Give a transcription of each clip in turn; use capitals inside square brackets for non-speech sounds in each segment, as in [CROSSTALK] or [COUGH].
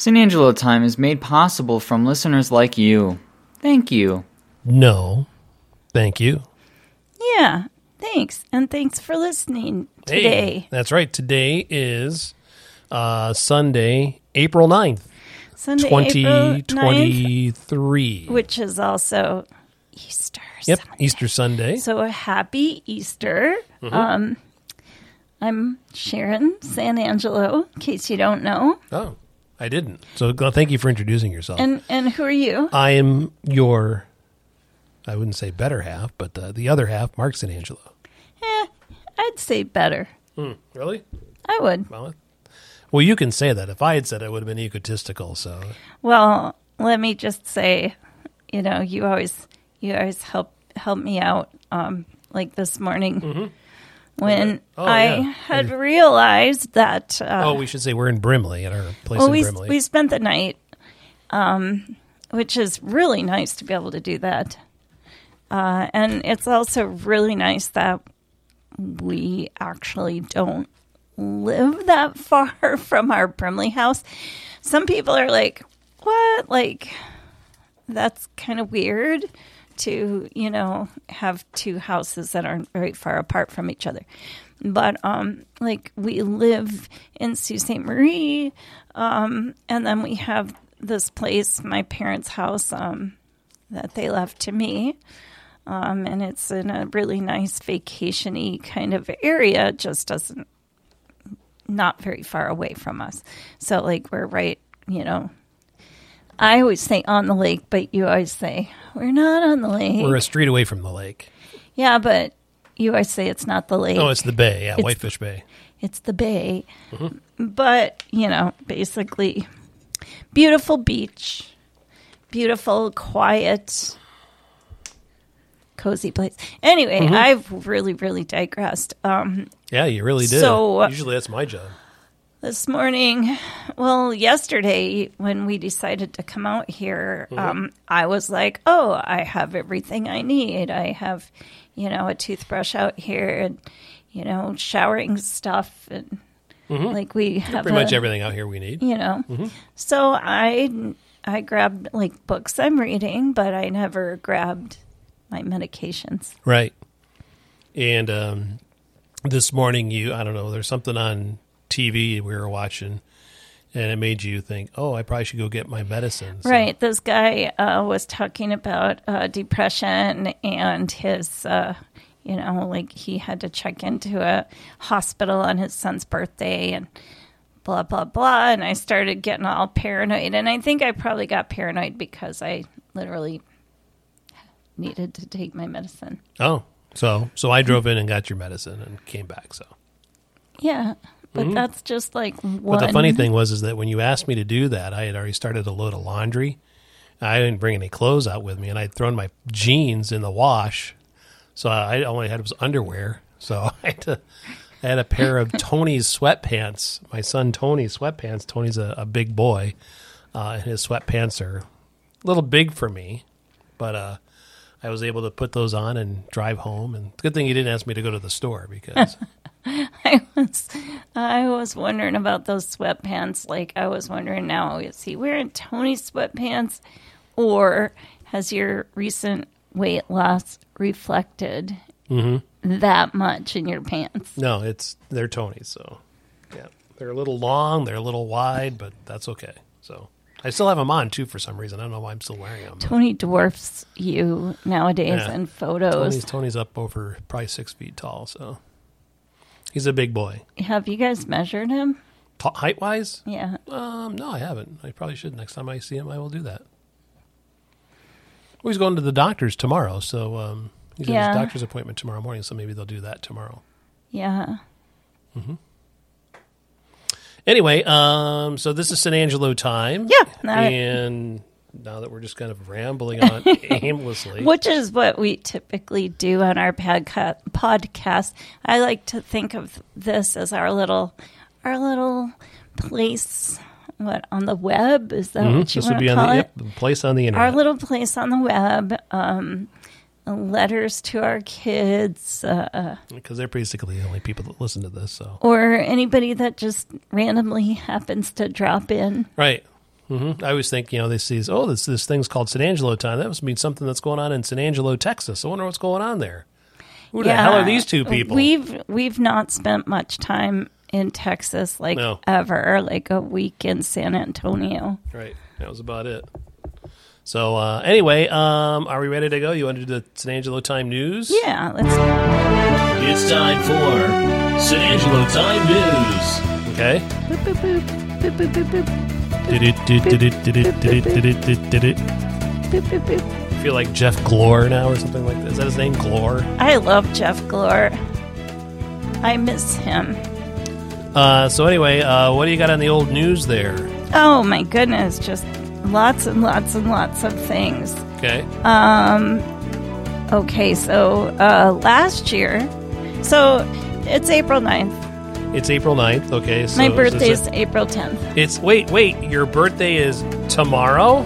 San Angelo Time is made possible from listeners like you. Thank you. No. Thank you. Yeah, thanks. And thanks for listening Hey, today. that's right. Today is uh, Sunday, April 9th, Sunday, April 9th, 2023. which is also Easter. Yep, Sunday. Easter Sunday. So a happy Easter. Mm-hmm. Um, I'm Sharon San Angelo, in case you don't know. Oh, I didn't. So thank you for introducing yourself. And and who are you? I am your, I wouldn't say better half, but uh, the other half, Mark San Angelo. Eh, I'd say better. Hmm, really? I would. Well, well, you can say that. If I had said it, it would have been egotistical. So Well, let me just say, you know, you always you always help help me out. Um, like this morning when Oh, I yeah. had realized that. Uh, oh, we should say we're in Brimley at our place well, in we Brimley. we spent the night, um, which is really nice to be able to do that. Uh, and it's also really nice that we actually don't live that [LAUGHS] far from our Brimley house. Some people are like, "What? Like, that's kind of weird." To you know, have two houses that aren't very far apart from each other, but um, like we live in Sault Ste. Marie, um, and then we have this place, my parents' house, um, that they left to me. Um, and it's in a really nice vacation-y kind of area. Just doesn't, not very far away from us. So, like, we're right, you know. I always say on the lake, but you always say we're not on the lake. we're a street away from the lake. yeah, but you always say it's not the lake. Oh, it's the bay. Yeah, It's- Whitefish Bay. it's the bay. But, you know, basically, beautiful beach, beautiful, quiet, cozy place. Anyway, I've really, really digressed. Um, Yeah, you really did. So- Usually that's my job. This morning, well, yesterday when we decided to come out here, um, I was like, oh, I have everything I need. I have, you know, a toothbrush out here and, you know, showering stuff. And like we have Pretty much everything out here we need. you know. So I I grabbed like books I'm reading, but I never grabbed my medications. Right. And um, this morning, you, I don't know, there's something on TV we were watching, and it made you think, oh, I probably should go get my medicine. So- Right. This guy uh, was talking about uh, depression and his, uh, you know, like he had to check into a hospital on his son's birthday and blah, blah, blah. And I started getting all paranoid. And I think I probably got paranoid because I literally needed to take my medicine. Oh, so so I drove in and got your medicine and came back. So, Yeah. But that's just like one. Mm-hmm. but the funny thing was, is that when you asked me to do that, I had already started a load of laundry. I didn't bring any clothes out with me, and I'd thrown my jeans in the wash, so I only had was underwear. So [LAUGHS] I had to. I had a pair of [LAUGHS] Tony's sweatpants. My son Tony's sweatpants. Tony's a, a big boy, uh, and his sweatpants are a little big for me, but uh, I was able to put those on and drive home. And good thing you didn't ask me to go to the store because [LAUGHS] [LAUGHS] I was I was wondering about those sweatpants. Like I was wondering now, is he wearing Tony's sweatpants or has your recent weight loss reflected mm-hmm. that much in your pants? no, it's they're Tony's. So yeah, they're a little long, they're a little wide, but that's okay. So I still have them on too for some reason. I don't know why I'm still wearing them. Tony dwarfs you nowadays Yeah. in photos. Tony's Tony's up over probably six feet tall, so he's a big boy. Have you guys measured him? Ta- height wise, Yeah. um, no, I haven't. I probably should. Next time I see him, I will do that. Well, he's going to the doctor's tomorrow, so um, he's Yeah. his doctor's appointment tomorrow morning. So maybe they'll do that tomorrow. Yeah. Hmm. Anyway, um, so this is San Angelo time. Yeah, and now that we're just kind of rambling [LAUGHS] on aimlessly, Which is what we typically do on our podca- podcast. I like to think of this as our little, our little place. What on the web is that what you Mm-hmm. this would want be to call the, it? yep, place on the internet. Our little place on the web. Um, letters to our kids, uh, because they're basically the only people that listen to this. So or anybody that just randomly happens to drop in. right, hmm I always think, you know, they see, oh, this this thing's called San Angelo time. That must mean something that's going on in San Angelo, Texas. I wonder what's going on there. Who the hell are these two people? We've we've not spent much time in Texas like No. ever, like a week in San Antonio. Right. That was about it. So uh, anyway, um, are we ready to go? You want to do the San Angelo time news? Yeah, let's It's time for San Angelo Time News. Okay. boop, boop, boop, boop, boop, boop, boop, I boop, boop, boop. feel like Jeff Glor now or something like that. Is that his name? Glor? I love Jeff Glor. I miss him. Uh, so anyway, uh, what do you got on the old news there? Oh my goodness, just lots and lots and lots of things. Okay. Um, Okay, so uh, last year, so it's April 9th. It's April 9th. Okay. So My birthday is April 10th. It's wait, wait. Your birthday is tomorrow?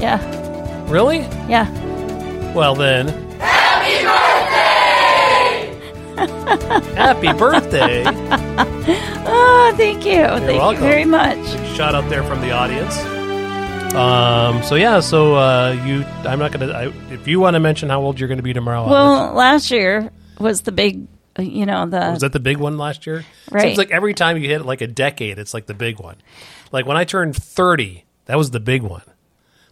Yeah, Really? yeah. Well then. Happy birthday! [LAUGHS] Happy birthday! [LAUGHS] Oh, thank you. thank welcome. you very much. Shout out there from the audience. Um. So yeah. So uh, you. I'm not gonna. I, if you want to mention how old you're going to be tomorrow. Well, last year was the big, you know, the. was that the big one last year? Right. Seems like every time you hit like a decade, it's like the big one. Like when I turned 30, that was the big one.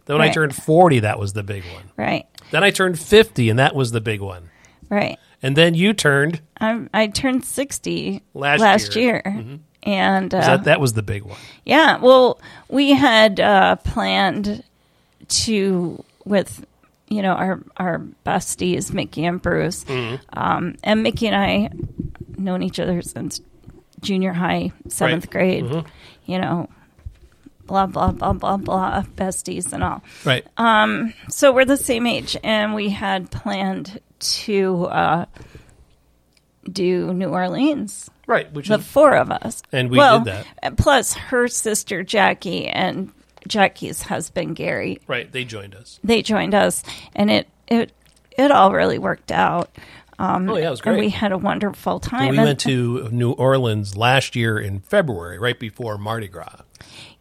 Then when I turned 40, that was the big one. right, Then I turned 50, and that was the big one. right. And then you turned. I'm, I turned 60 Last year. year. Mm-hmm. And uh, that that was the big one. yeah, well, we had uh, planned to, with, you know, our, our besties, Mickey and Bruce. Mm-hmm. Um, and Mickey and I known each other since junior high, seventh Right. Mm-hmm. grade, you know, blah, blah, blah, blah, blah, besties and all. Right. Um. So we're the same age, and we had planned to uh, do New Orleans, right. Which the is four of us. And we well, did that. Plus her sister Jackie and Jackie's husband Gary. right. They joined us. They joined us, and it it it all really worked out. Um, Oh yeah, it was and great. we had a wonderful time. we And- went to New Orleans last year in February, right before Mardi Gras.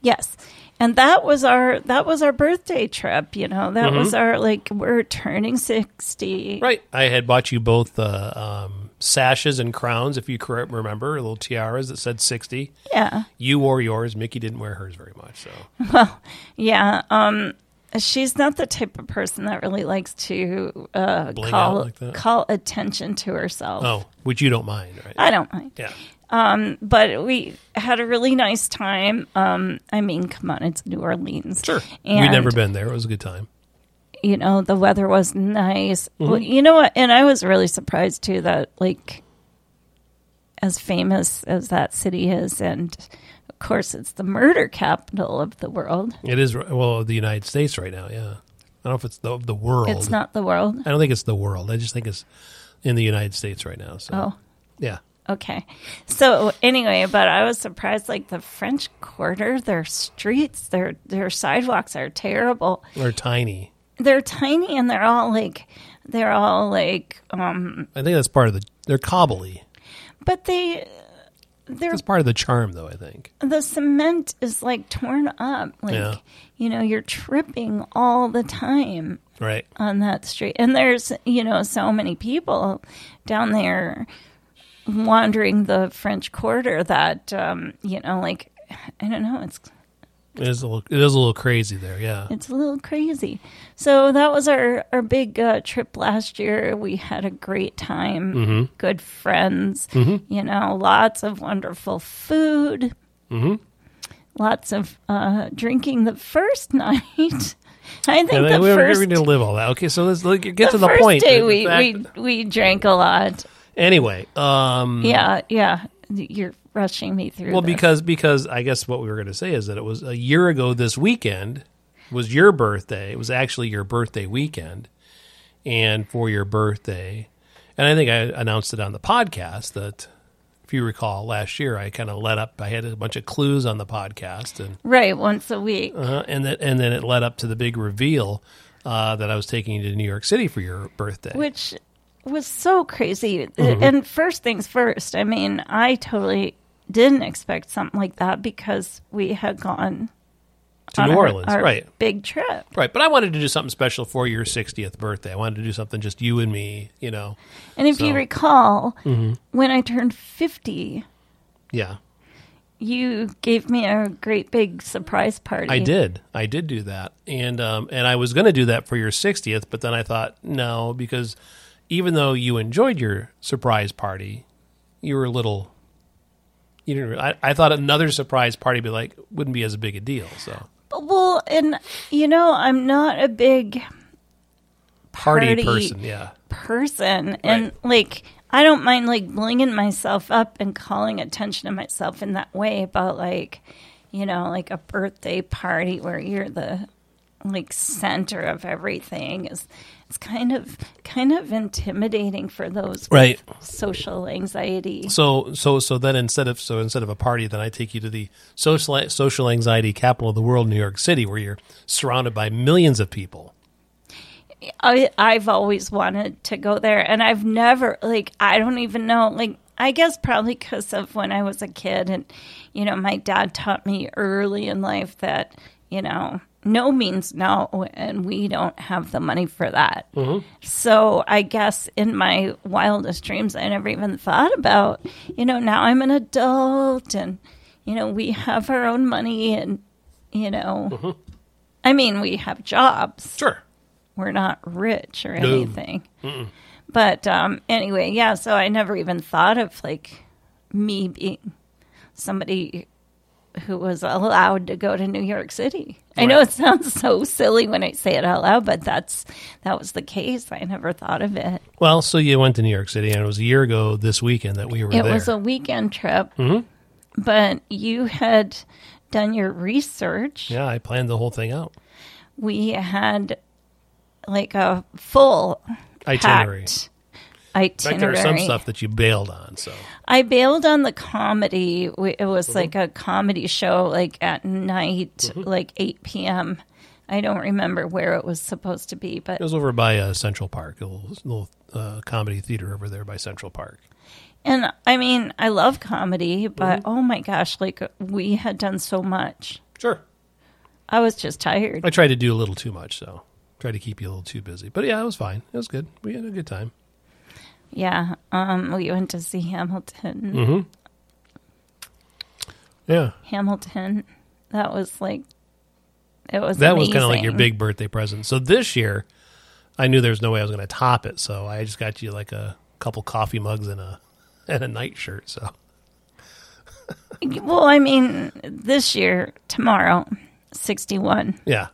Yes. And that was our that was our birthday trip, you know. That was our like we're turning 60. Mm-hmm. Right. I had bought you both uh, um, sashes and crowns, if you correct remember, little tiaras that said 60. Yeah. You wore yours. Mickey didn't wear hers very much. So [LAUGHS] Well, Yeah, um, she's not the type of person that really likes to uh, Bling call like call attention to herself. Oh, which you don't mind, right? I don't mind, yeah. but we had a really nice time. Um, I mean, come on, it's New Orleans. Sure. And, We'd never been there. It was a good time. You know, the weather was nice. Mm-hmm. Well, you know what? And I was really surprised too that like as famous as that city is, and of course, it's the murder capital of the world. It is, well, the United States right now, yeah. I don't know if it's the, the world. It's not the world. I don't think it's the world. I just think it's in the United States right now. So, Oh. yeah. Okay. So anyway, but I was surprised like the French Quarter, their streets, their their sidewalks are terrible. They're tiny. They're tiny and they're all like they're all like um I think that's part of the, they're cobbly. but they they're That's part of the charm, though, I think. the cement is like torn up. Like Yeah. you know, you're tripping all the time Right. on that street. And there's, you know, so many people down there wandering the French Quarter that um, you know, like I don't know, it's It is a little, it is a little crazy there, yeah. It's a little crazy. So that was our our big uh, trip last year. We had a great time, Mm-hmm. good friends. You know, lots of wonderful food. Mm-hmm. Lots of uh, drinking the first [LAUGHS] night. I think the we were first going to live all that. Okay, so let's look, get to the the first point. day we, fact- we we drank a lot. anyway, um, Yeah, yeah. You're rushing me through. well, this. because because I guess what we were going to say is that it was a year ago this weekend was your birthday. It was actually your birthday weekend, and for your birthday, and I think I announced it on the podcast that if you recall last year, I kind of led up. I had a bunch of clues on the podcast, and right once a week. uh, and that and then it led up to the big reveal uh, that I was taking you to New York City for your birthday. which was so crazy. Mm-hmm. And first things first, I mean, I totally didn't expect something like that because we had gone To New Orleans, our right. Big trip. Right, but I wanted to do something special for your 60th birthday. I wanted to do something just you and me, you know. And if So- Mm-hmm. you recall, when I turned 50, Yeah, you gave me a great big surprise party. I did. I did do that, and um, and I was going to do that for your 60th, but then I thought no, because even though you enjoyed your surprise party, you were a little. You didn't. I, I thought another surprise party would be like wouldn't be as big a deal. So Well, and you know, I'm not a big party, Party. person, yeah, person, and like I don't mind like blinging myself up and calling attention to myself in that way. But like, you know, like a birthday party where you're the like center of everything is it's kind of kind of intimidating for those Right. social anxiety. So so so then instead of so instead of a party, then I take you to the social social anxiety capital of the world, New York City, where you're surrounded by millions of people. I I've always wanted to go there, and I've never like I don't even know like I guess probably because of when I was a kid, and you know my dad taught me early in life that you know no means no, and we don't have the money for that. So I guess in my wildest dreams, I never even thought about you know now I'm an adult, and you know we have our own money, and you know. I mean, we have jobs Sure. we're not rich or No. anything. But um, anyway, yeah. So I never even thought of like me being somebody who was allowed to go to New York City. I know it sounds so silly when I say it out loud, but that's that was the case. I never thought of it. Well, so you went to New York City, and it was a year ago this weekend that we were It there. was a weekend trip, mm-hmm. but you had done your research. yeah, I planned the whole thing out. We had like a full Itinerary. packed There itinerary. was some stuff that you bailed on. So I bailed on the comedy. It was like a comedy show, like at night, like 8 p.m. I don't remember where it was supposed to be, but it was over by uh, Central Park, a little, little uh, comedy theater over there by Central Park. and I mean, I love comedy, but oh my gosh, like we had done so much. Sure. I was just tired. I tried to do a little too much, so tried to keep you a little too busy. But yeah, it was fine. It was good. We had a good time. Yeah, um, we went to see Hamilton. Yeah, Hamilton. That was like, it was that was kind of like your amazing. big birthday present. So this year, I knew there was no way I was going to top it. So I just got you like a couple coffee mugs and a [LAUGHS] and a nightshirt. So Well, I mean, this year, tomorrow, 61. yeah,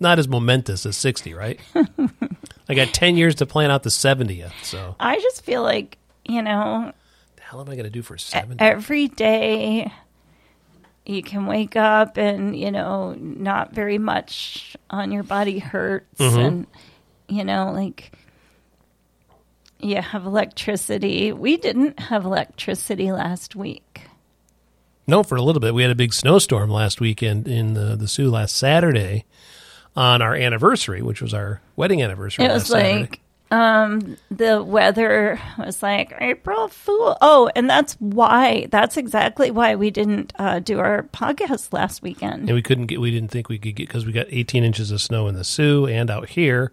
not as momentous as sixty, right? [LAUGHS] I got ten years to plan out the seventieth. So I just feel like, you know, the hell am I going to do for e- seventy? every day you can wake up and, you know, not very much on your body hurts. Mm-hmm. And, you know, like you have electricity. We didn't have electricity last week. No, for a little bit. We had a big snowstorm last weekend in the, the Soo last Saturday on our anniversary, which was our wedding anniversary. It last was Saturday. like um the weather was like April Fool. Oh, and that's why that's exactly why we didn't uh, do our podcast last weekend. and we couldn't get. We didn't think we could get because we got 18 inches of snow in the Soo and out here,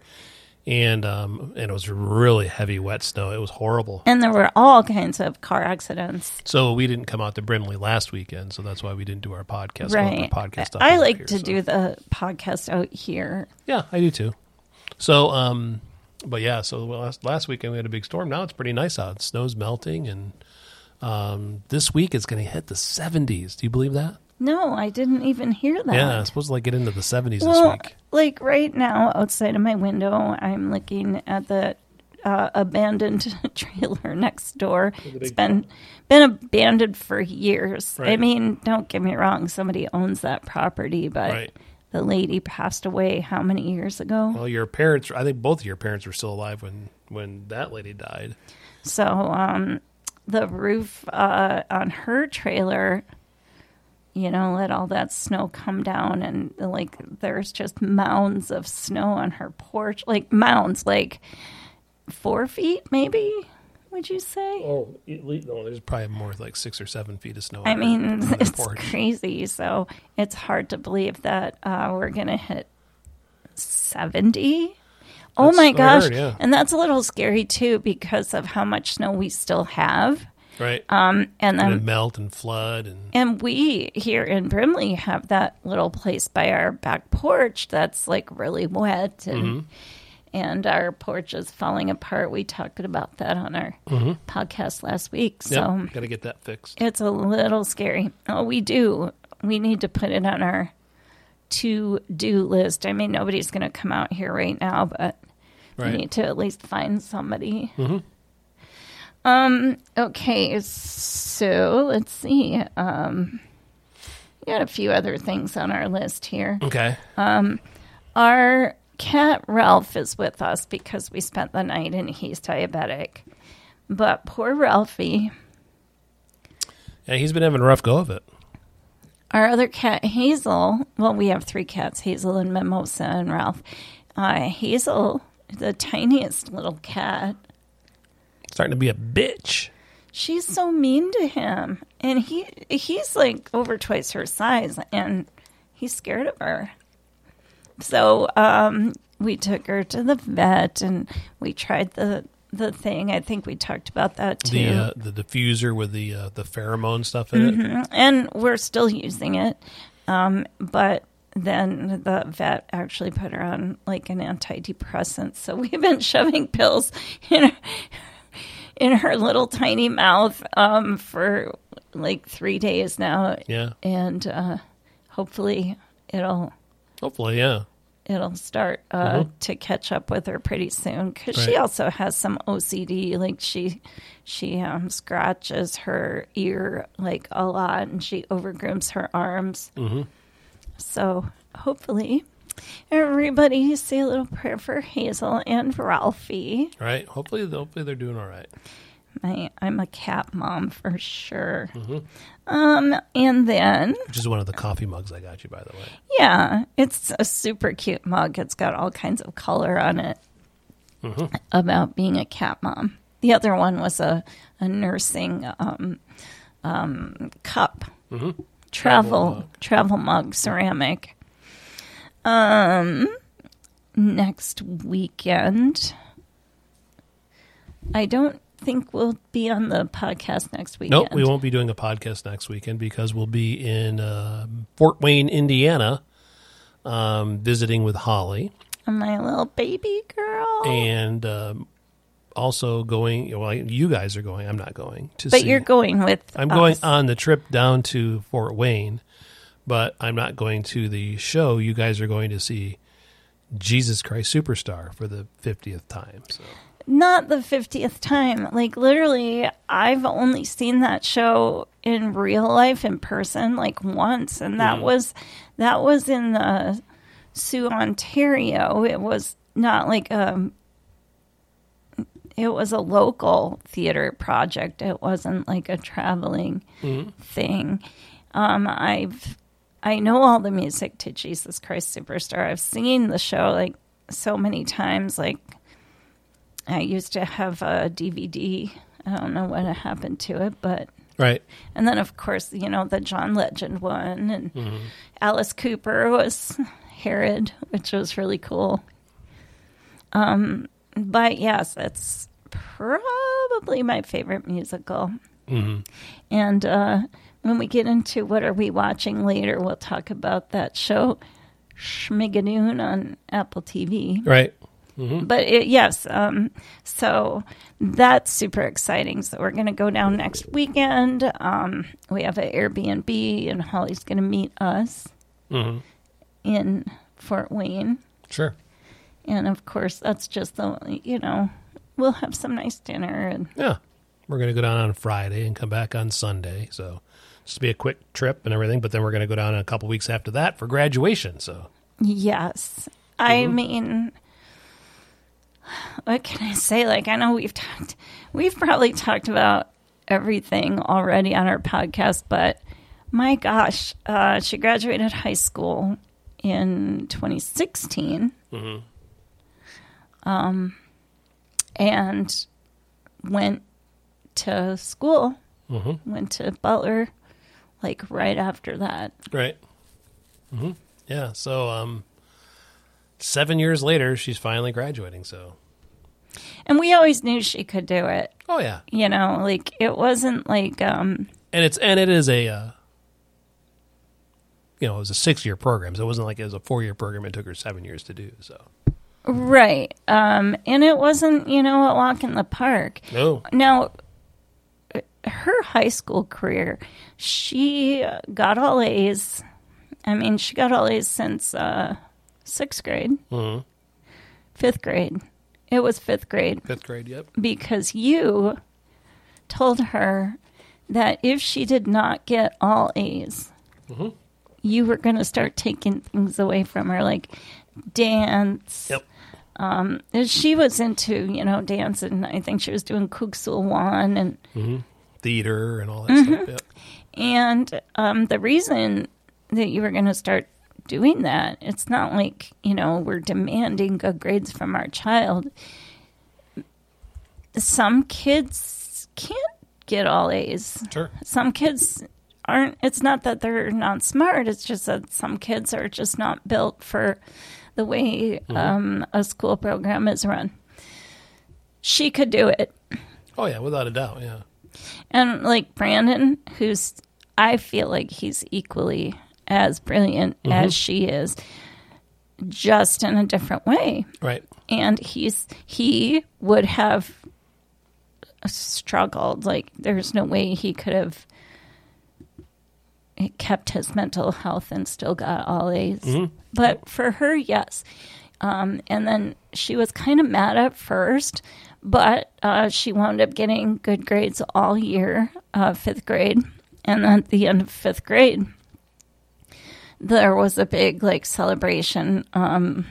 and um and it was really heavy wet snow. It was horrible. And there were all kinds of car accidents. So we didn't come out to Brimley last weekend. So that's why we didn't do our podcast. Right. our podcast I like here, to so. do the podcast out here. Yeah, I do too. So um, but yeah, so last last weekend we had a big storm. Now it's pretty nice out. Snow's melting, and um, this week it's going to hit the 70s. Do you believe that? No, I didn't even hear that. Yeah, it's supposed to like get into the 70s this week. like right now, outside of my window, I'm looking at the uh, abandoned [LAUGHS] trailer next door. It's been been abandoned for years. I mean, don't get me wrong; somebody owns that property, but Right. the lady passed away how many years ago? Well, your parents, I think both of your parents were still alive when when that lady died. So, um, the roof uh, on her trailer, you know, let all that snow come down, and like there's just mounds of snow on her porch, like mounds, like four feet, maybe, would you say? Oh, no, there's probably more like six or seven feet of snow. I mean, the it's crazy. So it's hard to believe that uh, we're going to hit 70. Oh That's my gosh. heard, yeah. And that's a little scary too because of how much snow we still have. Right. Um, and and then it'd melt and flood and And we here in Brimley have that little place by our back porch that's like really wet and Mm-hmm. and our porch is falling apart. We talked about that on our podcast last week. So Mm-hmm. yep, got to get that fixed. it's a little scary. Oh, we do. We need to put it on our to do list. I mean, nobody's going to come out here right now, but we need to at least find somebody. Um. Okay. So let's see. Um. We got a few other things on our list here. Okay. Um, our cat Ralph is with us because we spent the night and he's diabetic. But poor Ralphie, Yeah, he's been having a rough go of it. our other cat Hazel. Well, we have three cats: Hazel and Mimosa and Ralph. Uh, Hazel, the tiniest little cat, Starting to be a bitch. she's so mean to him, and he he's like over twice her size, and he's scared of her. So um, we took her to the vet, and we tried the the thing. I think we talked about that too. The uh, the diffuser with the uh, the pheromone stuff in it. and we're still using it. Um, but then the vet actually put her on like an antidepressant. So we've been [LAUGHS] shoving pills in her, in her little tiny mouth um, for like three days now, Yeah. and uh, hopefully it'll Hopefully, yeah. it'll start uh, to catch up with her pretty soon because she also has some OCD. Like she she um, scratches her ear like a lot, and she overgrooms her arms. Mm-hmm. So hopefully, everybody say a little prayer for Hazel and Ralphie. Right. Hopefully, hopefully they're doing all right. I, I'm a cat mom for sure. Um, and then Which is one of the coffee mugs I got you, by the way. Yeah, it's a super cute mug. It's got all kinds of color on it about being a cat mom. The other one was a, a nursing um, um, cup, travel Travel mug. travel mug, ceramic. Um, next weekend, I don't think we'll be on the podcast next weekend. Nope, we won't be doing a podcast next weekend because we'll be in uh, Fort Wayne, Indiana, um, visiting with Holly, My little baby girl. and um, also going. Well, you guys are going. I'm not going to. but see. you're going with. I'm going on the trip down to Fort Wayne, but I'm not going to the show. You guys are going to see Jesus Christ Superstar for the 50th time. So not the 50th time. Like, literally, I've only seen that show in real life in person like once, and that was that was in uh, Soo, Ontario. It was not like a. It was a local theater project. It wasn't like a traveling thing. Um, I've I know all the music to Jesus Christ Superstar. I've seen the show like so many times. Like I used to have a DVD. I don't know what happened to it, but right, and then of course you know the John Legend one and Alice Cooper was Herod, which was really cool. Um, but yes, it's probably my favorite musical. And uh, when we get into what are we watching later, we'll talk about that show Schmigadoon on Apple TV. right. But it, yes, um, so that's super exciting. So we're going to go down next weekend. Um, we have an Airbnb, and Holly's going to meet us in Fort Wayne. Sure. And of course, that's just the you know we'll have some nice dinner and Yeah. We're going to go down on Friday and come back on Sunday. So just be a quick trip and everything. But then we're going to go down in a couple weeks after that for graduation. So yes, I mean, what can I say? Like I know we've talked, we've probably talked about everything already on our podcast, but my gosh, uh, she graduated high school in 2016. Um, and went to school, Mm-hmm. went to Butler, like right after that. Right. hmm Yeah. So, um, seven years later, she's finally graduating. So, And we always knew she could do it. oh yeah, You know, like it wasn't like, um, and it's and it is a, uh, you know, it was a six year program, so it wasn't like it was a four year program. It took her seven years to do. So, right. Um, and it wasn't, you know, a walk in the park. no, Now, her high school career, she got all A's. I mean, she got all A's since uh, sixth grade, Mhm. fifth grade. It was fifth grade fifth grade. Yep. because you told her that if she did not get all A's, Mhm. you were going to start taking things away from her, like dance. Yep. Um, She was into, you know, dance, and I think she was doing Kuksul One and Theater and all that stuff. Yep. And um, the reason that you were going to start doing that, it's not like, you know, we're demanding good grades from our child. Some kids can't get all A's. Sure. Some kids aren't, it's not that they're not smart, it's just that some kids are just not built for the way um, a school program is run. She could do it. Oh yeah, without a doubt. Yeah. And like Brandon, who's I feel like he's equally as brilliant as she is, just in a different way. Right. And he's he would have struggled. Like there's no way he could have kept his mental health and still got all A's. But for her, yes. Um, and then she was kind of mad at first, but uh, she wound up getting good grades all year, uh, fifth grade. And at the end of fifth grade, there was a big like celebration um,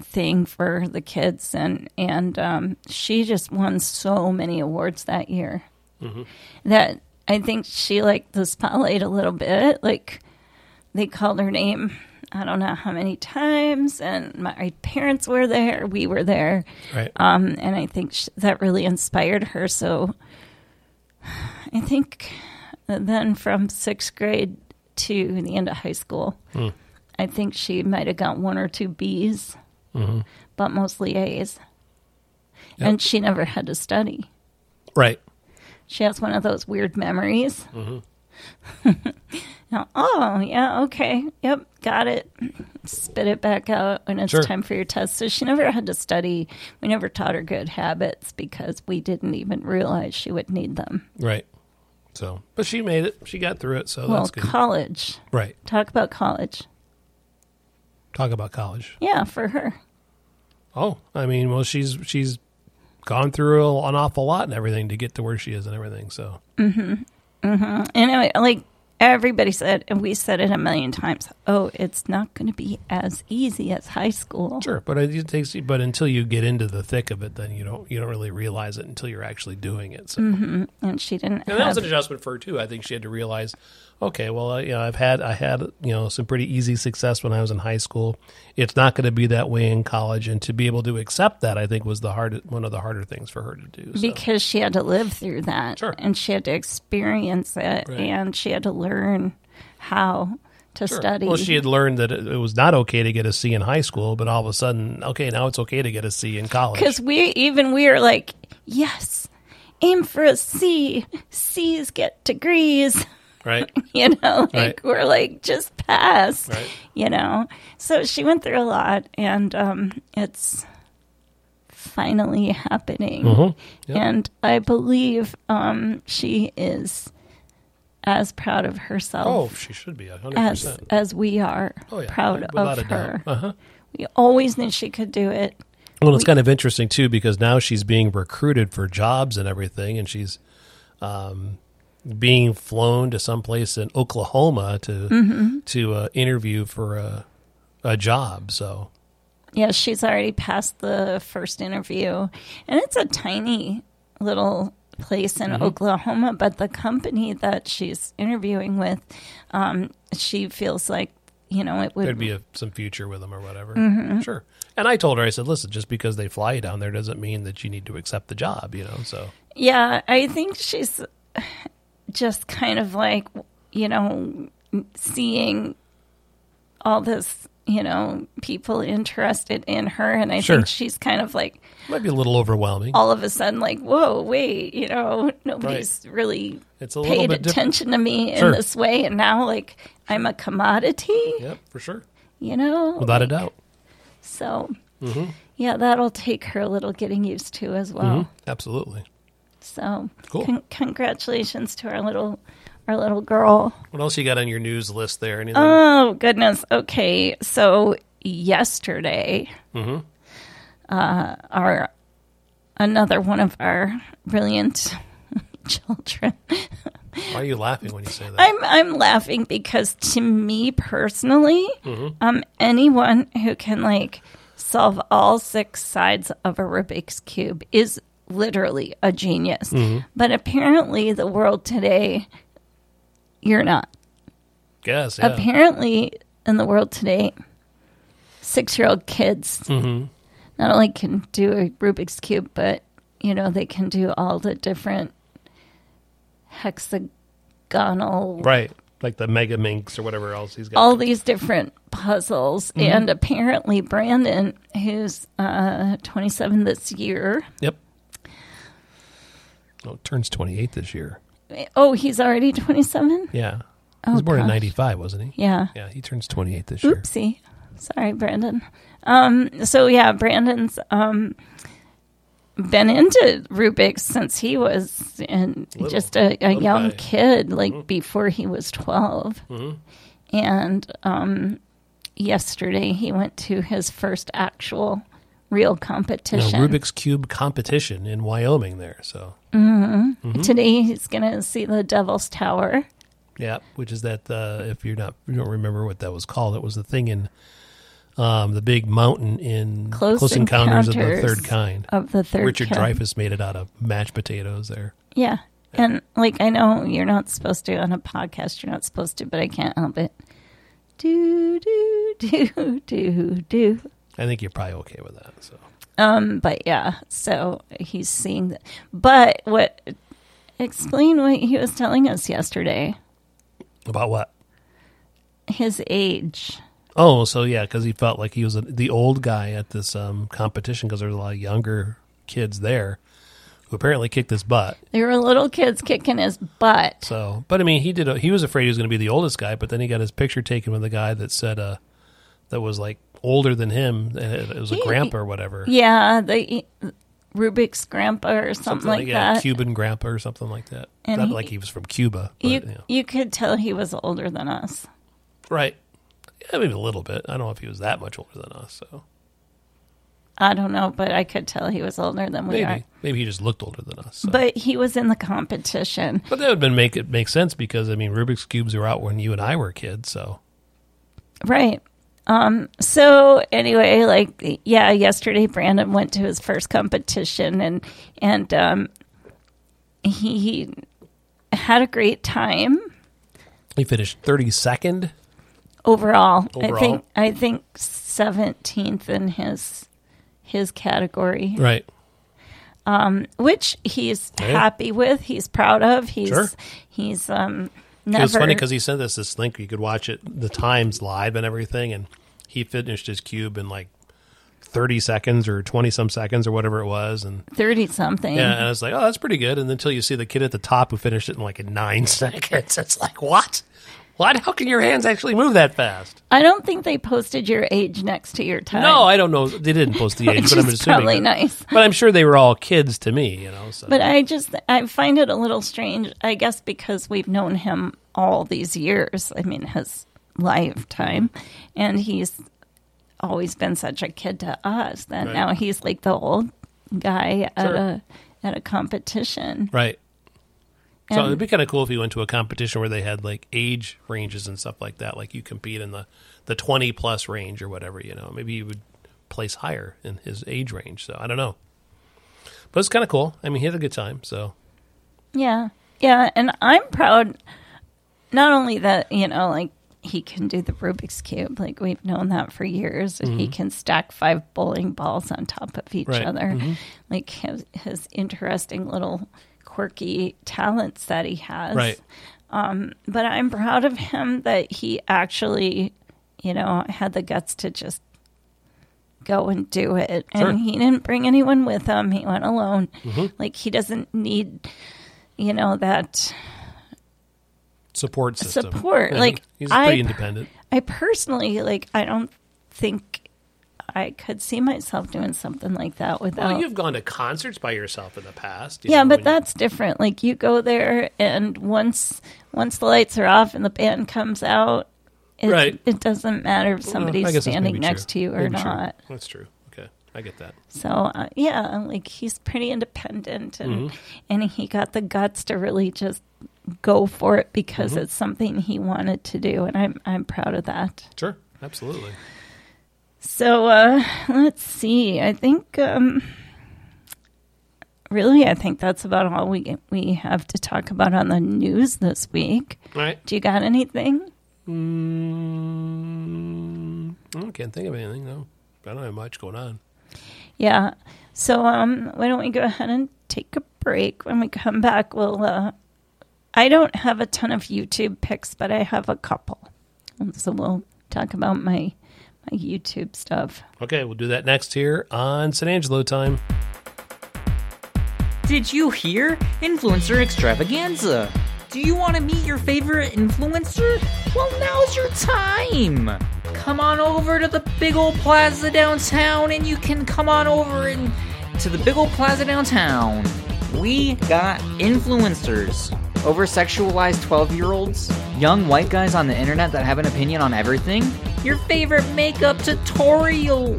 thing for the kids, and and um, she just won so many awards that year that I think she liked the spotlight a little bit. Like they called her name. I don't know how many times, and my parents were there. We were there, Right. um, and I think sh- that really inspired her. So I think then from sixth grade to the end of high school, hmm. I think she might have got one or two B's, mm-hmm. but mostly A's. Yep. And she never had to study. right. She has one of those weird memories. Mm-hmm. [LAUGHS] Now, oh, yeah, okay. Yep, got it. Spit it back out when it's Sure. time for your test. So she never had to study. We never taught her good habits because we didn't even realize she would need them. Right. So, but she made it. She got through it. So well, that's good. college. right. Talk about college. Talk about college. Yeah, for her. Oh, I mean, well, she's she's gone through an awful lot and everything to get to where she is and everything. So, Mm hmm. Mm And anyway, like everybody said, and we said it a million times. Oh, it's not going to be as easy as high school. sure, but it takes. But until you get into the thick of it, then you don't you don't really realize it until you're actually doing it. So, mm-hmm, And she didn't. and that was an adjustment for her too. I think she had to realize, okay, well, uh, you know, I've had I had you know some pretty easy success when I was in high school. It's not going to be that way in college, and to be able to accept that, I think was the hard one of the harder things for her to do. So. because she had to live through that Sure. and she had to experience it Right. and she had to learn how to Sure. study. Well, she had learned that it, it was not okay to get a C in high school, but all of a sudden, okay, now it's okay to get a C in college. because we even we are like, yes, aim for a C. C's get degrees. [LAUGHS] right? [LAUGHS] You know, like Right. we're like just pass. Right. You know, so she went through a lot, and um, it's finally happening. Mhm. Yep. And I believe um, she is as proud of herself. Oh, she should be hundred as percent. as we are Oh yeah, proud without of her. Uh-huh. We always knew she could do it. Well, it's kind of interesting too because now she's being recruited for jobs and everything, and she's um, being flown to someplace in Oklahoma to Mm-hmm. to uh, interview for a a job. So Yeah, she's already passed the first interview, and it's a tiny little place Mm-hmm. in Oklahoma. But the company that she's interviewing with, um, she feels like you know it would there'd be a, some future with them or whatever. Mm-hmm. Sure, And I told her, I said, listen, just because they fly you down there doesn't mean that you need to accept the job, you know. So Yeah, I think she's just kind of like, you know, seeing all this, you know, people interested in her. And I Sure. think she's kind of like, might be a little overwhelming. all of a sudden, like, whoa, wait, you know, nobody's really It's a paid bit different. attention to me in Sure. this way. And now, like, I'm a commodity, Yep, for sure, you know? without a doubt. So, Mm-hmm. yeah, that'll take her a little getting used to as well. Mhm, Absolutely. So, Cool. con- congratulations to our little our little girl. What else you got on your news list there? Anything? Oh goodness. Okay, so yesterday, Mm-hmm. uh, our another one of our brilliant [LAUGHS] children. Why are you laughing when you say that? I'm I'm laughing because to me personally, Mm-hmm. um, anyone who can like solve all six sides of a Rubik's cube is literally a genius. Mm-hmm. But apparently, the world today, you're not. Guess. Yeah. Apparently, in the world today, six-year-old kids Mm-hmm. not only can do a Rubik's cube, but you know they can do all the different hexagonal Right. Like the Megaminx or whatever else he's got. all these different puzzles. Mm-hmm. And apparently, Brandon, who's uh, 27 this year, Yep. Turns 28 this year. oh, he's already [LAUGHS] 27? Yeah. He Oh, was born in 95, wasn't he? Yeah. Yeah, he turns 28 this year. Oopsie. Sorry, Brandon. Um, so, yeah, Brandon's um, been into Rubik's since he was in Little. just a, a young guy. Mm-hmm. kid, like before he was 12. And um, yesterday he went to his first actual real competition. Rubik's Cube competition in Wyoming there. So, Today he's going to see the Devil's Tower. yeah, which is that, uh, if you're not, you don't remember what that was called, it was the thing in um, the big mountain in Close Encounters, of the Third Kind. Of the third Richard kind. Dreyfuss made it out of mashed potatoes there. Yeah. And like I know you're not supposed to on a podcast, you're not supposed to, but I can't help it. Do do [LAUGHS] do do do. I think you're probably okay with that. So, Um, but yeah, so he's seeing that. But what? Explain what he was telling us yesterday. about what? His age. Oh, so yeah, because he felt like he was a, the old guy at this um, competition because there was a lot of younger kids there who apparently kicked his butt. There were little kids kicking his butt. So, but I mean, he did. He was afraid he was going to be the oldest guy, but then he got his picture taken with a guy that said uh, that was like older than him. It it was a He- grandpa or whatever. Yeah, the Rubik's grandpa or something, like yeah, that. Cuban grandpa or something like that. And Not he- like he was from Cuba. But, you yeah. you could tell he was older than us. right? Yeah, maybe a little bit. I don't know if he was that much older than us. So I don't know, but I could tell he was older than we maybe are. maybe he just looked older than us. so. But he was in the competition. But that would been make it make sense because I mean Rubik's cubes were out when you and I were kids, so Right. Um, so anyway, like yeah, yesterday Brandon went to his first competition and and um, he, he had a great time he finished thirty second. overall. I think I think seventeenth in his his category, Right. Um, which he's Yeah. happy with. He's proud of. He's Sure. he's um It was funny because he sent us this link. You could watch it, the times live and everything, and he finished his cube in like thirty seconds or twenty some seconds or whatever it was, and thirty something. yeah, and I was like, oh, that's pretty good. And until you see the kid at the top who finished it in like nine [LAUGHS] seconds, it's like, what? What? How can your hands actually move that fast? I don't think they posted your age next to your time. No, I don't know. They didn't post the [LAUGHS] age, which but I'm is assuming. probably nice. But I'm sure they were all kids to me, you know. So. But I just I find it a little strange. I guess because we've known him all these years. I mean, his lifetime, and he's always been such a kid to us that Right. now he's like the old guy at Sure. a at a competition. Right. So And- it'd be kind of cool if you went to a competition where they had like age ranges and stuff like that. Like you compete in the the twenty plus range or whatever. You know, maybe you would place higher in his age range. So I don't know, but it's kind of cool. I mean, he had a good time. So Yeah, yeah, and I'm proud. Not only that, you know, like he can do the Rubik's cube. Like we've known that for years. And he mm-hmm. can stack five bowling balls on top of each Right. other. Mm-hmm. Like his, his interesting little quirky talents that he has. Right. But I'm proud of him that he actually, you know, had the guts to just go and do it. Sure. And he didn't bring anyone with him. He went alone. Mm-hmm. Like he doesn't need, you know, that Support system. Support, Yeah, like, he's I- independent. I personally like I don't think I could see myself doing something like that without Well, you've gone to concerts by yourself in the past. you Yeah, know, but when you- that's different. Like you go there and once once the lights are off and the band comes out, it, Right. it doesn't matter if somebody's guess that's standing next true. to you or Maybe true. not. That's true. Okay, I get that. So uh, yeah, like he's pretty independent, and Mm-hmm. and he got the guts to really just go for it because Mm-hmm. it's something he wanted to do, and I'm I'm proud of that. Sure, absolutely. So uh, let's see. I think um, really, I think that's about all we we have to talk about on the news this week. All right. Do you got anything? Mm, I can't think of anything. No, I don't have much going on. Yeah. So um, why don't we go ahead and take a break? When we come back, we'll. Uh, I don't have a ton of YouTube picks, but I have a couple, And so we'll talk about my YouTube stuff. Okay, we'll do that next here on San Angelo time. Did you hear? Influencer extravaganza. Do you want to meet your favorite influencer? Well, now's your time. Come on over to the big old plaza downtown and you can come on over and to the big old plaza downtown. We got influencers. Over sexualized 12 year olds, young white guys on the internet that have an opinion on everything, your favorite makeup tutorial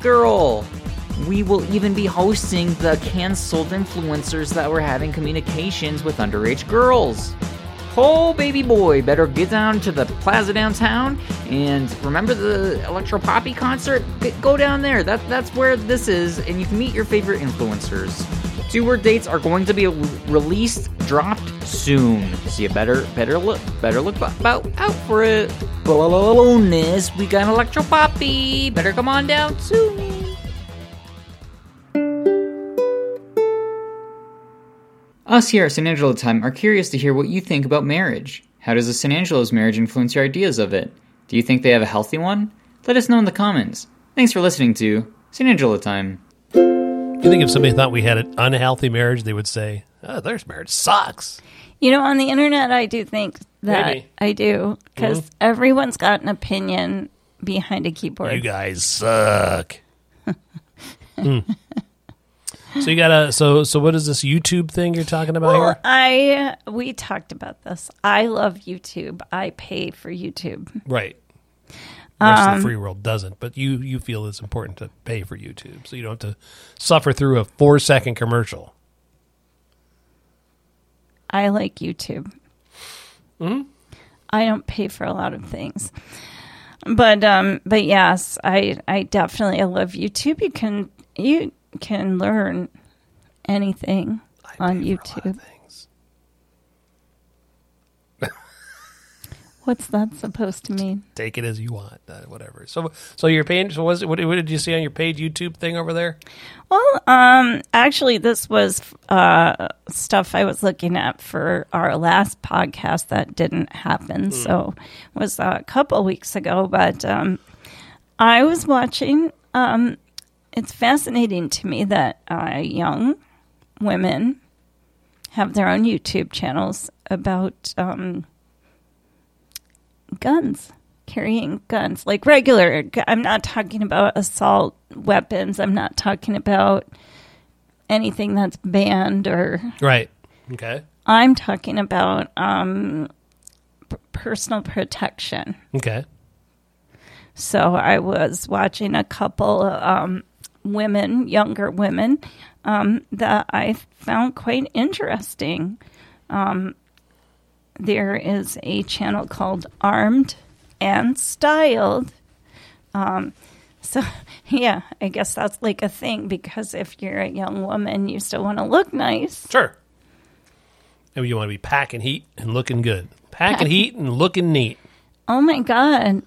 girl, we will even be hosting the canceled influencers that were having communications with underage girls. Oh, baby boy, better get down to the plaza downtown and remember the Electro Poppy concert? Go down there. That, that's where this is, and you can meet your favorite influencers. Two word dates are going to be released, dropped soon. So you better, better look, better look about out for it. Bonus, we got Electro Poppy. Better come on down soon. Us here at San Angelo Time are curious to hear what you think about marriage. How does a San Angelo's marriage influence your ideas of it? Do you think they have a healthy one? Let us know in the comments. Thanks for listening to San Angelo Time. You think if somebody thought we had an unhealthy marriage, they would say, "Oh, their marriage sucks." You know, on the internet, I do think that Maybe. I do because everyone's got an opinion behind a keyboard. You guys suck. [LAUGHS] Hmm. So you gotta. so so what is this YouTube thing you're talking about well, here? I we talked about this. I love YouTube. I pay for YouTube. Right. The rest Um, of the free world doesn't, but you you feel it's important to pay for YouTube, so you don't have to suffer through a four second commercial. I like YouTube. Hmm. I don't pay for a lot of things, but um, but yes, I I definitely love YouTube. You can you can learn anything on Pay for a lot of YouTube. What's that supposed to mean? Take it as you want, uh, whatever. So so you're paying. So was it, what, what did you see on your paid YouTube thing over there? Well, um, actually, this was uh, stuff I was looking at for our last podcast that didn't happen. So it was a couple weeks ago, but um, I was watching. Um, it's fascinating to me that uh, young women have their own YouTube channels about um, guns, carrying guns, like regular. I'm not talking about assault weapons. I'm not talking about anything that's banned or. Right. Okay. I'm talking about um, p- personal protection. Okay. So I was watching a couple um, women, younger women, um, that I found quite interesting. Um, there is a channel called Armed and Styled. Um, so, [LAUGHS] yeah, I guess that's like a thing because if you're a young woman, you still want to look nice. Sure. And you want to be packing heat and looking good. Packing heat and looking neat. Oh my God.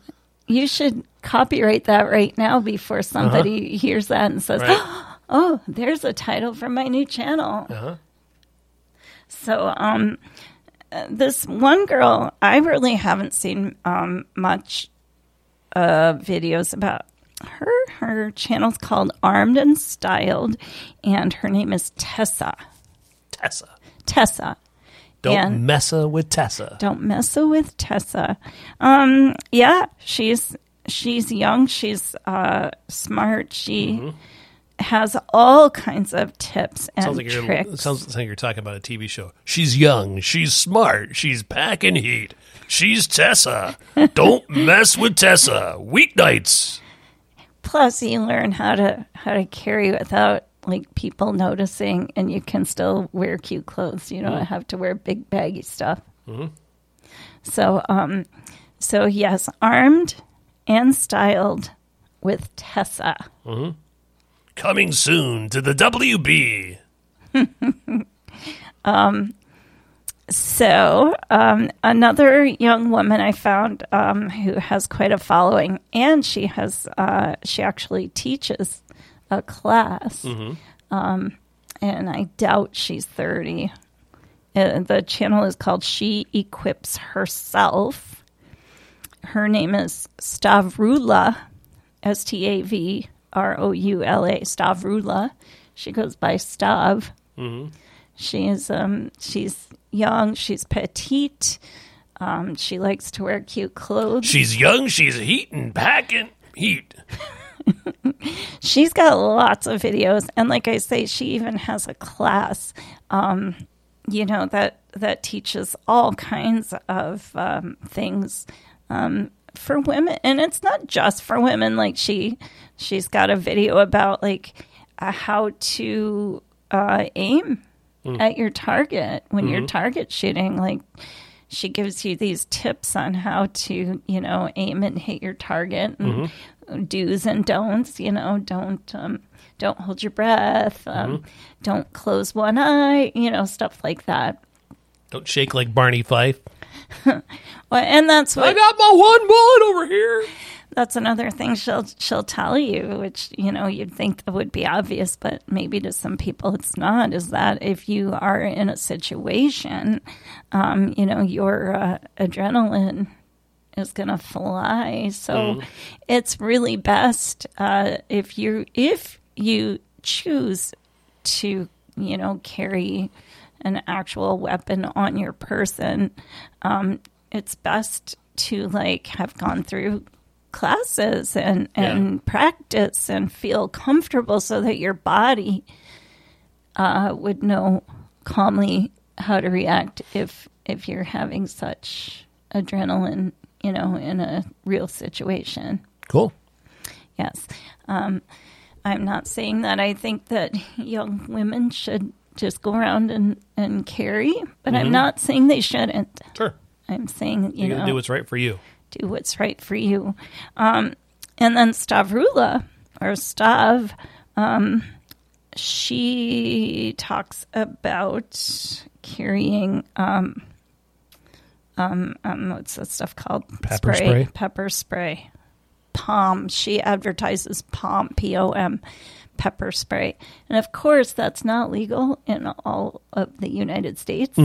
You should copyright that right now before somebody hears that and says, Right. [GASPS] oh, there's a title for my new channel. Uh-huh. So, um, this one girl, I really haven't seen um, much uh, videos about her. Her channel's called Armed and Styled, and her name is Tessa. Tessa. Tessa. Don't And- messa with Tessa. Don't mess with Tessa. Um, yeah, she's she's young. She's uh, smart. She has all kinds of tips and Sounds like you're tricks. sounds like you're talking about a TV show. She's young, she's smart, she's packing heat. She's Tessa. [LAUGHS] Don't mess with Tessa. Weeknights. Plus, you learn how to how to carry without like people noticing, and you can still wear cute clothes. You don't mm-hmm. have to wear big baggy stuff. Mm-hmm. So, um, so yes, armed and styled with Tessa. Mm-hmm. Coming soon to the WB. [LAUGHS] um, So, um, another young woman I found um, who has quite a following, and she has uh, she actually teaches a class, um, and I doubt she's thirty. Uh, the channel is called She Equips Herself. Her name is Stavroula, S T A V R O U L A, Stavroula. She goes by Stav. She's um she's young, she's petite. Um, she likes to wear cute clothes. She's young, she's heating, packing heat. [LAUGHS] She's got lots of videos, and like I say, she even has a class, um, you know that that teaches all kinds of um, things um, for women, and it's not just for women. Like she, she's got a video about like uh, how to uh, aim at your target when you're target shooting. Like she gives you these tips on how to, you know, aim and hit your target and do's and don'ts. You know, don't um, don't hold your breath, um, don't close one eye. You know, stuff like that. Don't shake like Barney Fife. [LAUGHS] Well, and that's what I got my one bullet over here. that's another thing she'll she'll tell you, which you know you'd think that would be obvious, but maybe to some people it's not. Is that if you are in a situation, um, you know your uh, adrenaline is going to fly. So it's really best uh, if you if you choose to you know carry an actual weapon on your person. Um, it's best to like have gone through classes and and practice and feel comfortable so that your body uh, would know calmly how to react if if you're having such adrenaline, you know, in a real situation. Cool. Yes. Um, I'm not saying that I think that young women should just go around and, and carry, but I'm not saying they shouldn't. Sure. I'm saying, you You know, do what's right for you. do what's right for you. Um, and then Stavroula, or Stav, um, she talks about carrying, um, um, um, what's that stuff called? Pepper spray? Pepper spray. POM. She advertises POM, P O M, pepper spray. And of course, that's not legal in all of the United States.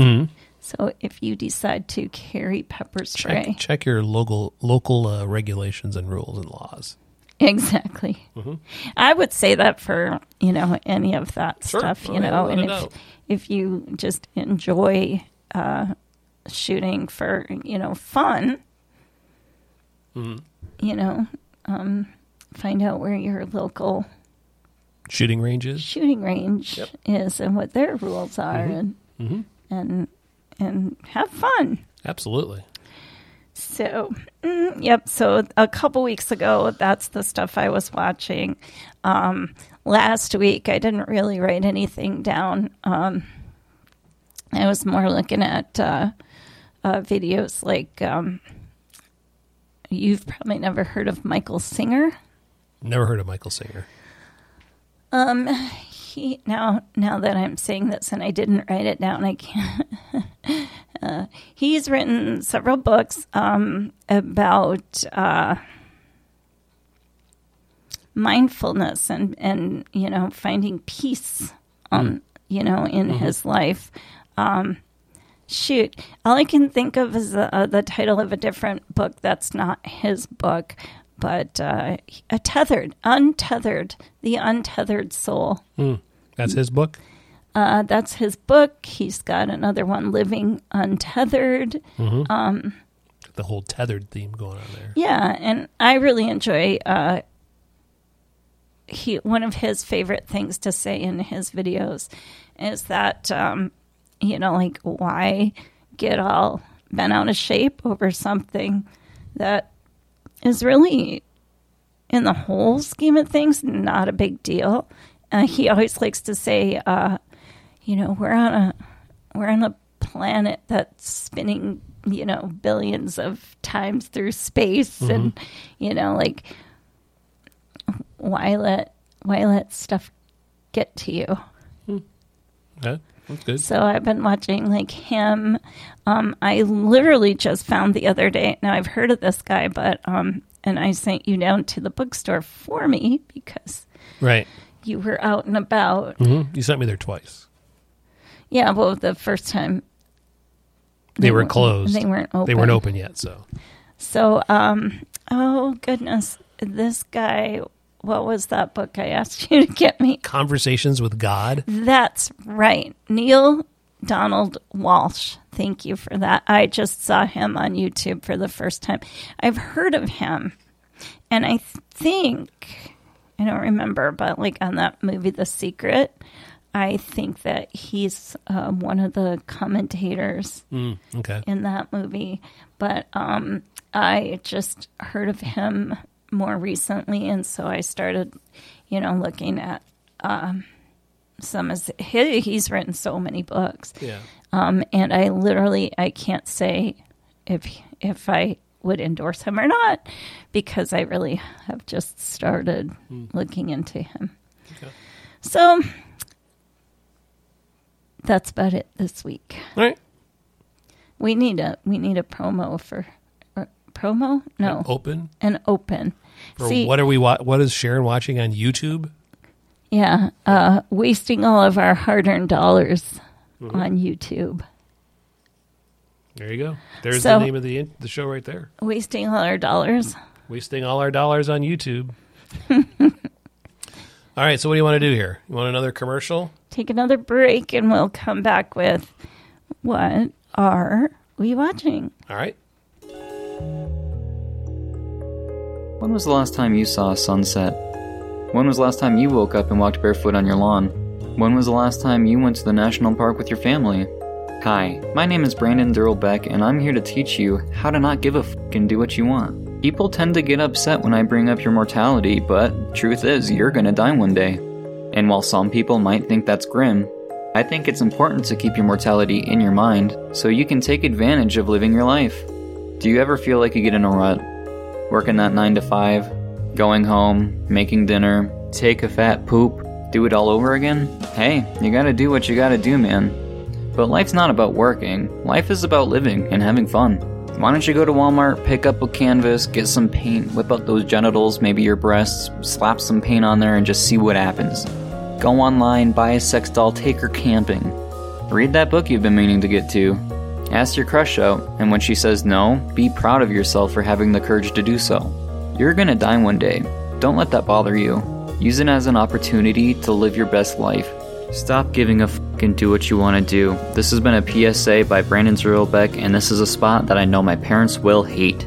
So if you decide to carry pepper spray, Check, check your local local uh, regulations and rules and laws. Exactly. I would say that for you know any of that Sure. stuff, you know, and if if you just enjoy uh, shooting for you know fun, Mm-hmm. you know, um, find out where your local Shooting ranges. shooting range Yep. is and what their rules are, and Mhm. and and have fun. Absolutely. So, mm, yep. So a couple weeks ago, that's the stuff I was watching. Um, last week, I didn't really write anything down. Um, I was more looking at uh, uh, videos like um, you've probably never heard of Michael Singer. Never heard of Michael Singer. He now now that I'm saying this and I didn't write it down, I can't. [LAUGHS] Uh, he's written several books um, about uh, mindfulness and and you know finding peace, um, you know, in his life. Um, shoot, all I can think of is the, uh, the title of a different book that's not his book, but uh, a tethered, untethered, the untethered soul. That's his book. Uh, that's his book. He's got another one, Living Untethered. The whole tethered theme going on there. Yeah, and I really enjoy. Uh, he one of his favorite things to say in his videos is that um, you know, like why get all bent out of shape over something that is really, in the whole scheme of things, not a big deal. Uh, he always likes to say, uh, you know, we're on a we're on a planet that's spinning, you know, billions of times through space, and you know, like why let why let stuff get to you? Okay, that's good. So I've been watching like him. Um, I literally just found the other day. Now I've heard of this guy, but um, and I sent you down to the bookstore for me because Right. you were out and about. hmm You sent me there twice. Yeah, well, the first time They, were weren't- closed. They weren't open. They weren't open yet. So So, um, oh goodness, this guy. What was that book I asked you [LAUGHS] to get me? conversations with God. That's right. Neale Donald Walsch. Thank you for that. I just saw him on YouTube for the first time. I've heard of him. And I think, I don't remember, but like on that movie, The Secret, I think that he's um, one of the commentators Mm, okay. in that movie. But um, I just heard of him more recently, and so I started, you know, looking at um, some of his. [LAUGHS] He's written so many books, Yeah. um, and I literally I can't say if if I would endorse him or not because I really have just started looking into him. Okay. So that's about it this week. All right. We need a we need a promo for or promo. No, Open. an open. For See, what are we? Wa- what is Sharon watching on YouTube? yeah, uh, wasting all of our hard-earned dollars Mm-hmm. on YouTube, There you go. There's So- the name of the in- the show right there. wasting all our dollars. Wasting all our dollars on YouTube. [LAUGHS] all right. So what do you want to do here? You want another commercial? Take another break, and we'll come back with what are we watching? All right. When was the last time you saw a sunset? When was the last time you woke up and walked barefoot on your lawn? When was the last time you went to the national park with your family? Hi, my name is Brandon Durrell Beck, and I'm here to teach you how to not give a f and do what you want. People tend to get upset when I bring up your mortality, but truth is, you're gonna die one day. And while some people might think that's grim, I think it's important to keep your mortality in your mind so you can take advantage of living your life. Do you ever feel like you get in a rut? Working that 9 to 5, going home, making dinner, take a fat poop, do it all over again? Hey, you gotta do what you gotta do, man. But life's not about working, life is about living and having fun. Why don't you go to Walmart, pick up a canvas, get some paint, whip out those genitals, maybe your breasts, slap some paint on there, and just see what happens? Go online, buy a sex doll, take her camping. Read that book you've been meaning to get to. Ask your crush out, and when she says no, be proud of yourself for having the courage to do so. You're gonna die one day. Don't let that bother you. Use it as an opportunity to live your best life. Stop giving a f and do what you want to do. This has been a PSA by Brandon Zerlbeck, and this is a spot that I know my parents will hate.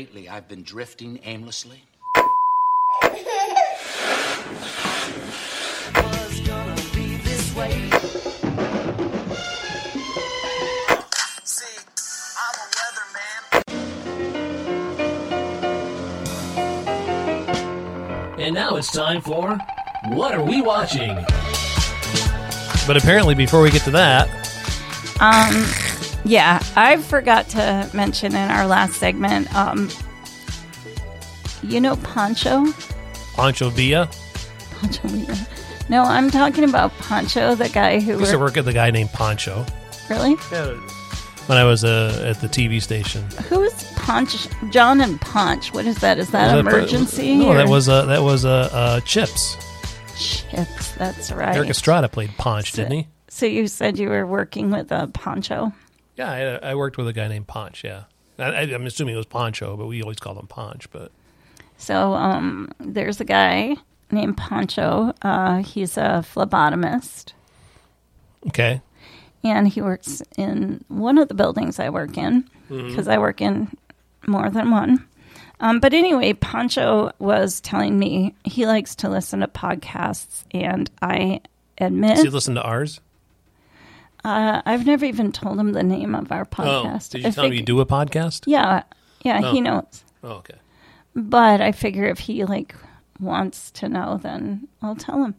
Lately I've been drifting aimlessly. See, I'm a weatherman. And now it's time for What Are We Watching? But apparently, before we get to that, Um, yeah, I forgot to mention in our last segment. Um, You know Pancho? Pancho Villa. Poncho Villa. No, I'm talking about Pancho, the guy who I used to work at the guy named Pancho. really Yeah. When I was uh, at the TV station. who is Ponch John and Ponch. What is that? Is that Was that- emergency? No, or that was uh, that was uh, uh, Chips. chips. That's right. Erik Estrada played Ponch, didn't he? So you said you were working with a Poncho. Yeah, I, I worked with a guy named Ponch. Yeah, I, I'm assuming it was Poncho, but we always called him Ponch. But So um, there's a guy named Poncho. Uh, he's a phlebotomist, okay, and he works in one of the buildings I work in because I work in more than one. Um, but anyway, Poncho was telling me he likes to listen to podcasts, and I admit does he listen to ours? Uh, I've never even told him the name of our podcast. Oh, did you I tell him you do a podcast? Yeah, yeah, Oh. he knows. Oh, okay. But I figure if he like wants to know, then I'll tell him.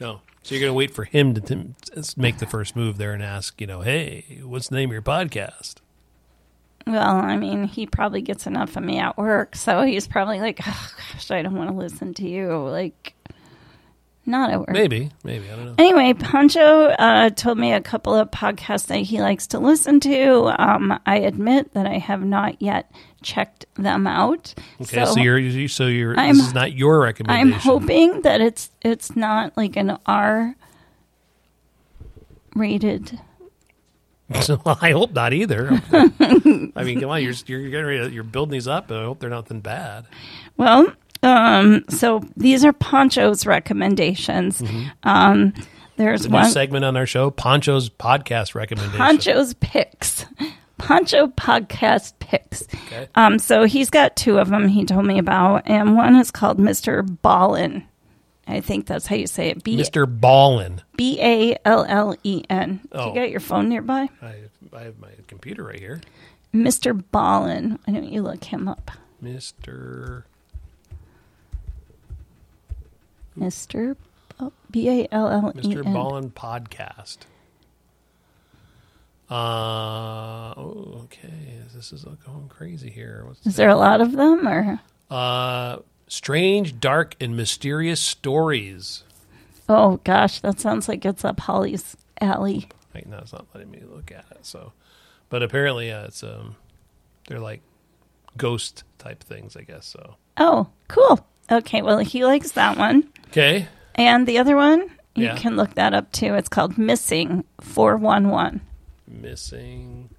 No, so you're going to wait for him to, to make the first move there and ask, you know, hey, what's the name of your podcast? Well, I mean, he probably gets enough of me at work, so he's probably like, oh, gosh, I don't want to listen to you. Like, not at work. Maybe, maybe I don't know. Anyway, Pancho uh, told me a couple of podcasts that he likes to listen to. Um, I admit that I have not yet checked them out. Okay, so, you're so you're I'm- this is not your recommendation. I'm hoping that it's it's not like an R rated. So [LAUGHS] I hope not either. [LAUGHS] I mean, come on, you're you're getting ready to, you're building these up, and I hope they're nothing bad. Well, um, so these are Poncho's recommendations. Um, there's one segment on our show, Poncho's podcast recommendation. Poncho's picks. Poncho podcast picks. Okay. Um, so he's got two of them he told me about, and one is called Mr. Ballen. I think that's how you say it. B Mr. Ballen. B A L L E N. Do Oh. you got your phone nearby? I I have my computer right here. Mr. Ballen. Why don't you look him up? Mr. Mr. B A L L E Mr. N. Ballin podcast. Uh oh, okay. This is going crazy here. What's Is there a lot of them, or uh strange, dark, and mysterious stories. oh gosh, that sounds like it's up Holly's alley. Right now, it's not letting me look at it. So, but apparently, uh, it's um, they're like ghost type things, I guess. So, Oh, cool. Okay, well he likes that one. Okay, And the other one, you Yeah. can look that up too. It's called Missing 411. missing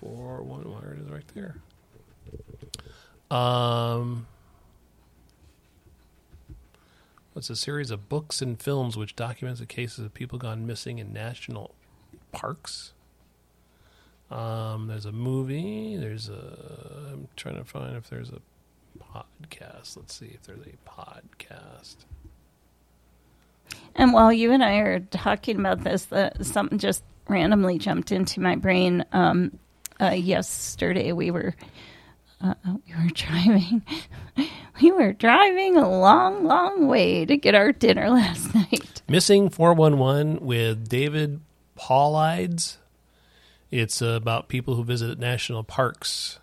four one. Where it is right there. Um, it's a series of books and films which documents the cases of people gone missing in national parks. Um, there's a movie. There's a. I'm trying to find if there's a podcast. Let's see if there's a podcast. And while you and I are talking about this, the, something just randomly jumped into my brain. Um, uh, yesterday we were uh, we were [LAUGHS] driving. we were driving a long, long way to get our dinner [LAUGHS] last night. Missing 411 with David Paulides. It's uh, about people who visit national parks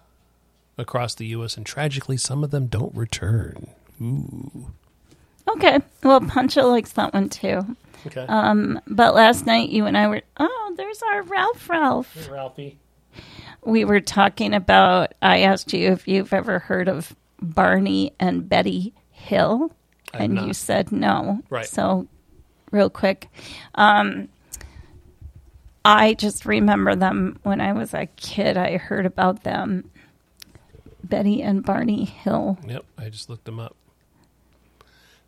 across the U.S., and tragically, some of them don't return. Ooh. Okay, well, Pancho likes that one too. Okay. But last night you and I were oh, there's our Ralph Ralph. Ralphie. we were talking about i asked you if you've ever heard of barney and betty hill I've and you said no Right. so real quick um, i just remember them when i was a kid i heard about them betty and barney hill Yep, I just looked them up.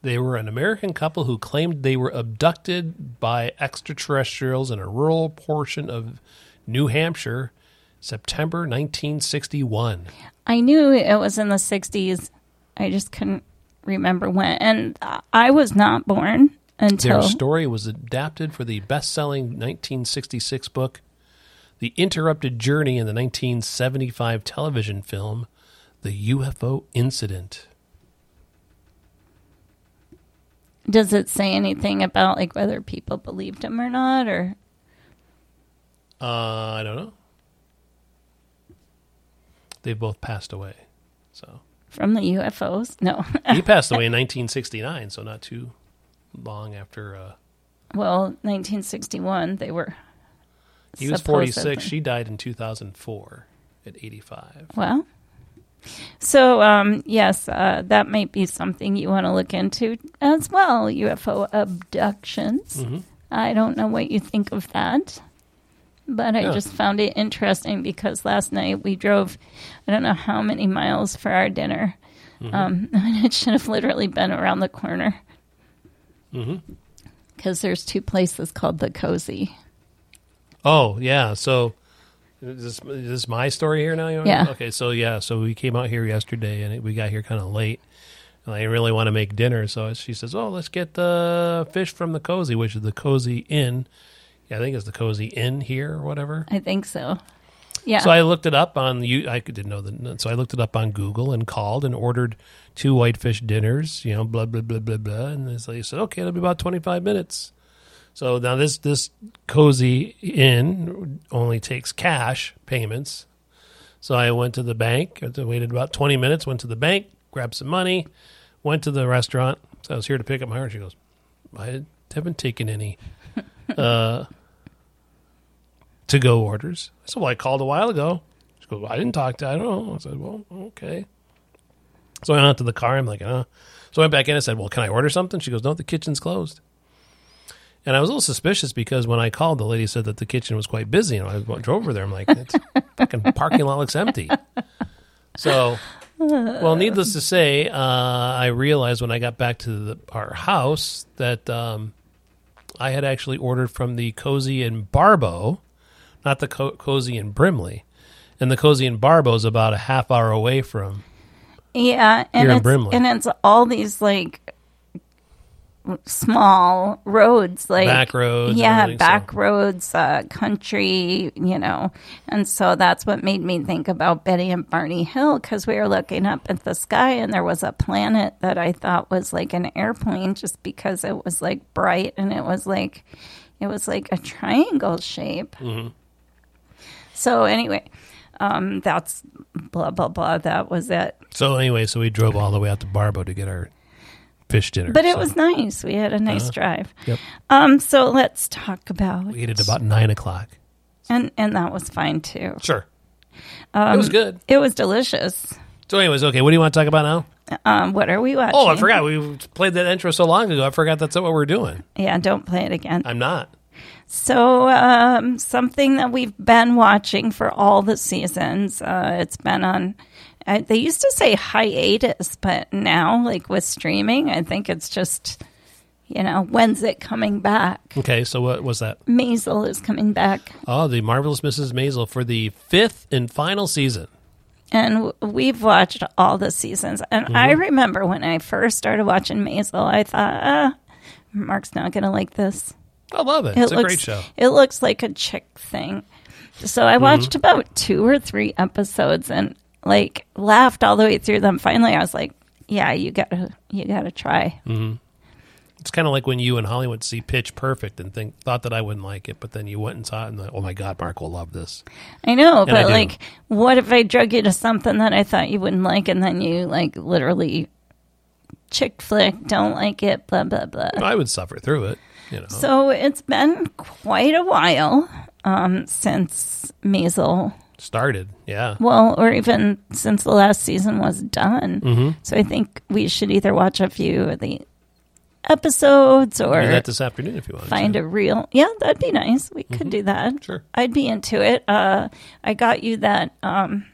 They were an American couple who claimed they were abducted by extraterrestrials in a rural portion of New Hampshire, September 1961. i knew it was in the 60s i just couldn't remember when and i was not born until Their story was adapted for the best selling 1966 book, The Interrupted Journey, in the 1975 television film, The UFO Incident. does it say anything about like whether people believed him or not or Uh, I don't know. They both passed away. So, from the UFOs. No, [LAUGHS] He passed away in 1969, so not too long after. Uh, well, 1961 they were. he was 46. She died in 2004 at 85. Well, so um, yes, uh, that might be something you want to look into as well. UFO abductions. Mm-hmm. I don't know what you think of that, but I Yeah. just found it interesting because last night we drove, I don't know how many miles for our dinner. Mm-hmm. Um, [LAUGHS] and it should have literally been around the corner. Mm-hmm. Because there's two places called the Cozy. Oh yeah, so is this, is this my story here now? You wanna- Yeah. Okay, so yeah, so we came out here yesterday, and it, we got here kind of late. And I really want to make dinner, so she says, "Oh, let's get the fish from the cozy, which is the cozy inn. Yeah, I think it's the cozy inn here or whatever." I think so. Yeah. So I looked it up on you. I didn't know that. So I looked it up on Google and called and ordered two whitefish dinners. You know, blah blah blah blah blah. And they said, "Okay, it'll be about twenty five minutes." So now this this cozy inn only takes cash payments. So I went to the bank. I waited about twenty minutes. Went to the bank, grabbed some money, went to the restaurant. So I was here to pick up my order. She goes, "I haven't taken any." [LAUGHS] Uh, to go orders. I said, Well, I called a while ago. She goes, well, I didn't talk to I don't know. I said, Well, okay. So I went out to the car. I'm like, uh. So I went back in and I said, Well, can I order something? She goes, No, the kitchen's closed. And I was a little suspicious because when I called, the lady said that the kitchen was quite busy. And I drove over there. I'm like, it's fucking [LAUGHS] parking lot looks empty. So, well, needless to say, uh, I realized when I got back to the, our house that um, I had actually ordered from the Cozy in Barbeau, not the Co- Cozy in Brimley. And the Cozy in Barbeau is about a half hour away from. Yeah, and Here in it's Brimley. and it's all these like small roads, like Back roads Yeah, back so- roads, uh, country, you know, and so that's what made me think about Betty and Barney Hill because we were looking up at the sky and there was a planet that I thought was like an airplane, just because it was like bright and it was like it was like a triangle shape. Mm-hmm. So anyway. Um, that's blah blah blah. That was it. So anyway, so we drove all the way out to Barbeau to get our fish dinner. But it So was nice. We had a nice drive. Yep. Um, so let's talk about We ate at about nine o'clock. and and that was fine too. Sure. it was good. It was delicious. So, anyways, okay, what do you want to talk about now? Um, what are we watching? Oh, I forgot. We played that intro so long ago. I forgot that's what we're doing. Yeah, don't play it again. I'm not. So, um, something that we've been watching for all the seasons. Uh, it's been on. Uh, they used to say hiatus, but now, like with streaming, I think it's just, you know, when's it coming back? Okay, so what was that? Maisel is coming back. Oh, the Marvelous Mrs. Maisel for the fifth and final season. and we've watched all the seasons. And I Mm-hmm. remember when I first started watching Maisel, I thought, ah, Mark's not going to like this. I love it. It's a great show. It looks like a chick thing. So Mm-hmm. I watched about two or three episodes and like laughed all the way through them. Finally, I was like, yeah, you gotta, you gotta try. It's kind of like when you and Hollywood see Pitch Perfect and think thought that I wouldn't like it, but then you went and saw it and like, oh my god, Mark will love this. I know, I but do. like, what if I drug you to something that I thought you wouldn't like, and then you like literally chick flick, don't like it, blah blah blah. I would suffer through it. You know, So it's been quite a while um, since Maisel, started. Yeah, well, or even since the last season was done. Mm-hmm. So I think we should either watch a few of the episodes or do that this afternoon if you want. find to. a real. Yeah, that'd be nice. We could do that. Mm-hmm. Sure. I'd be into it. Uh, I got you that um,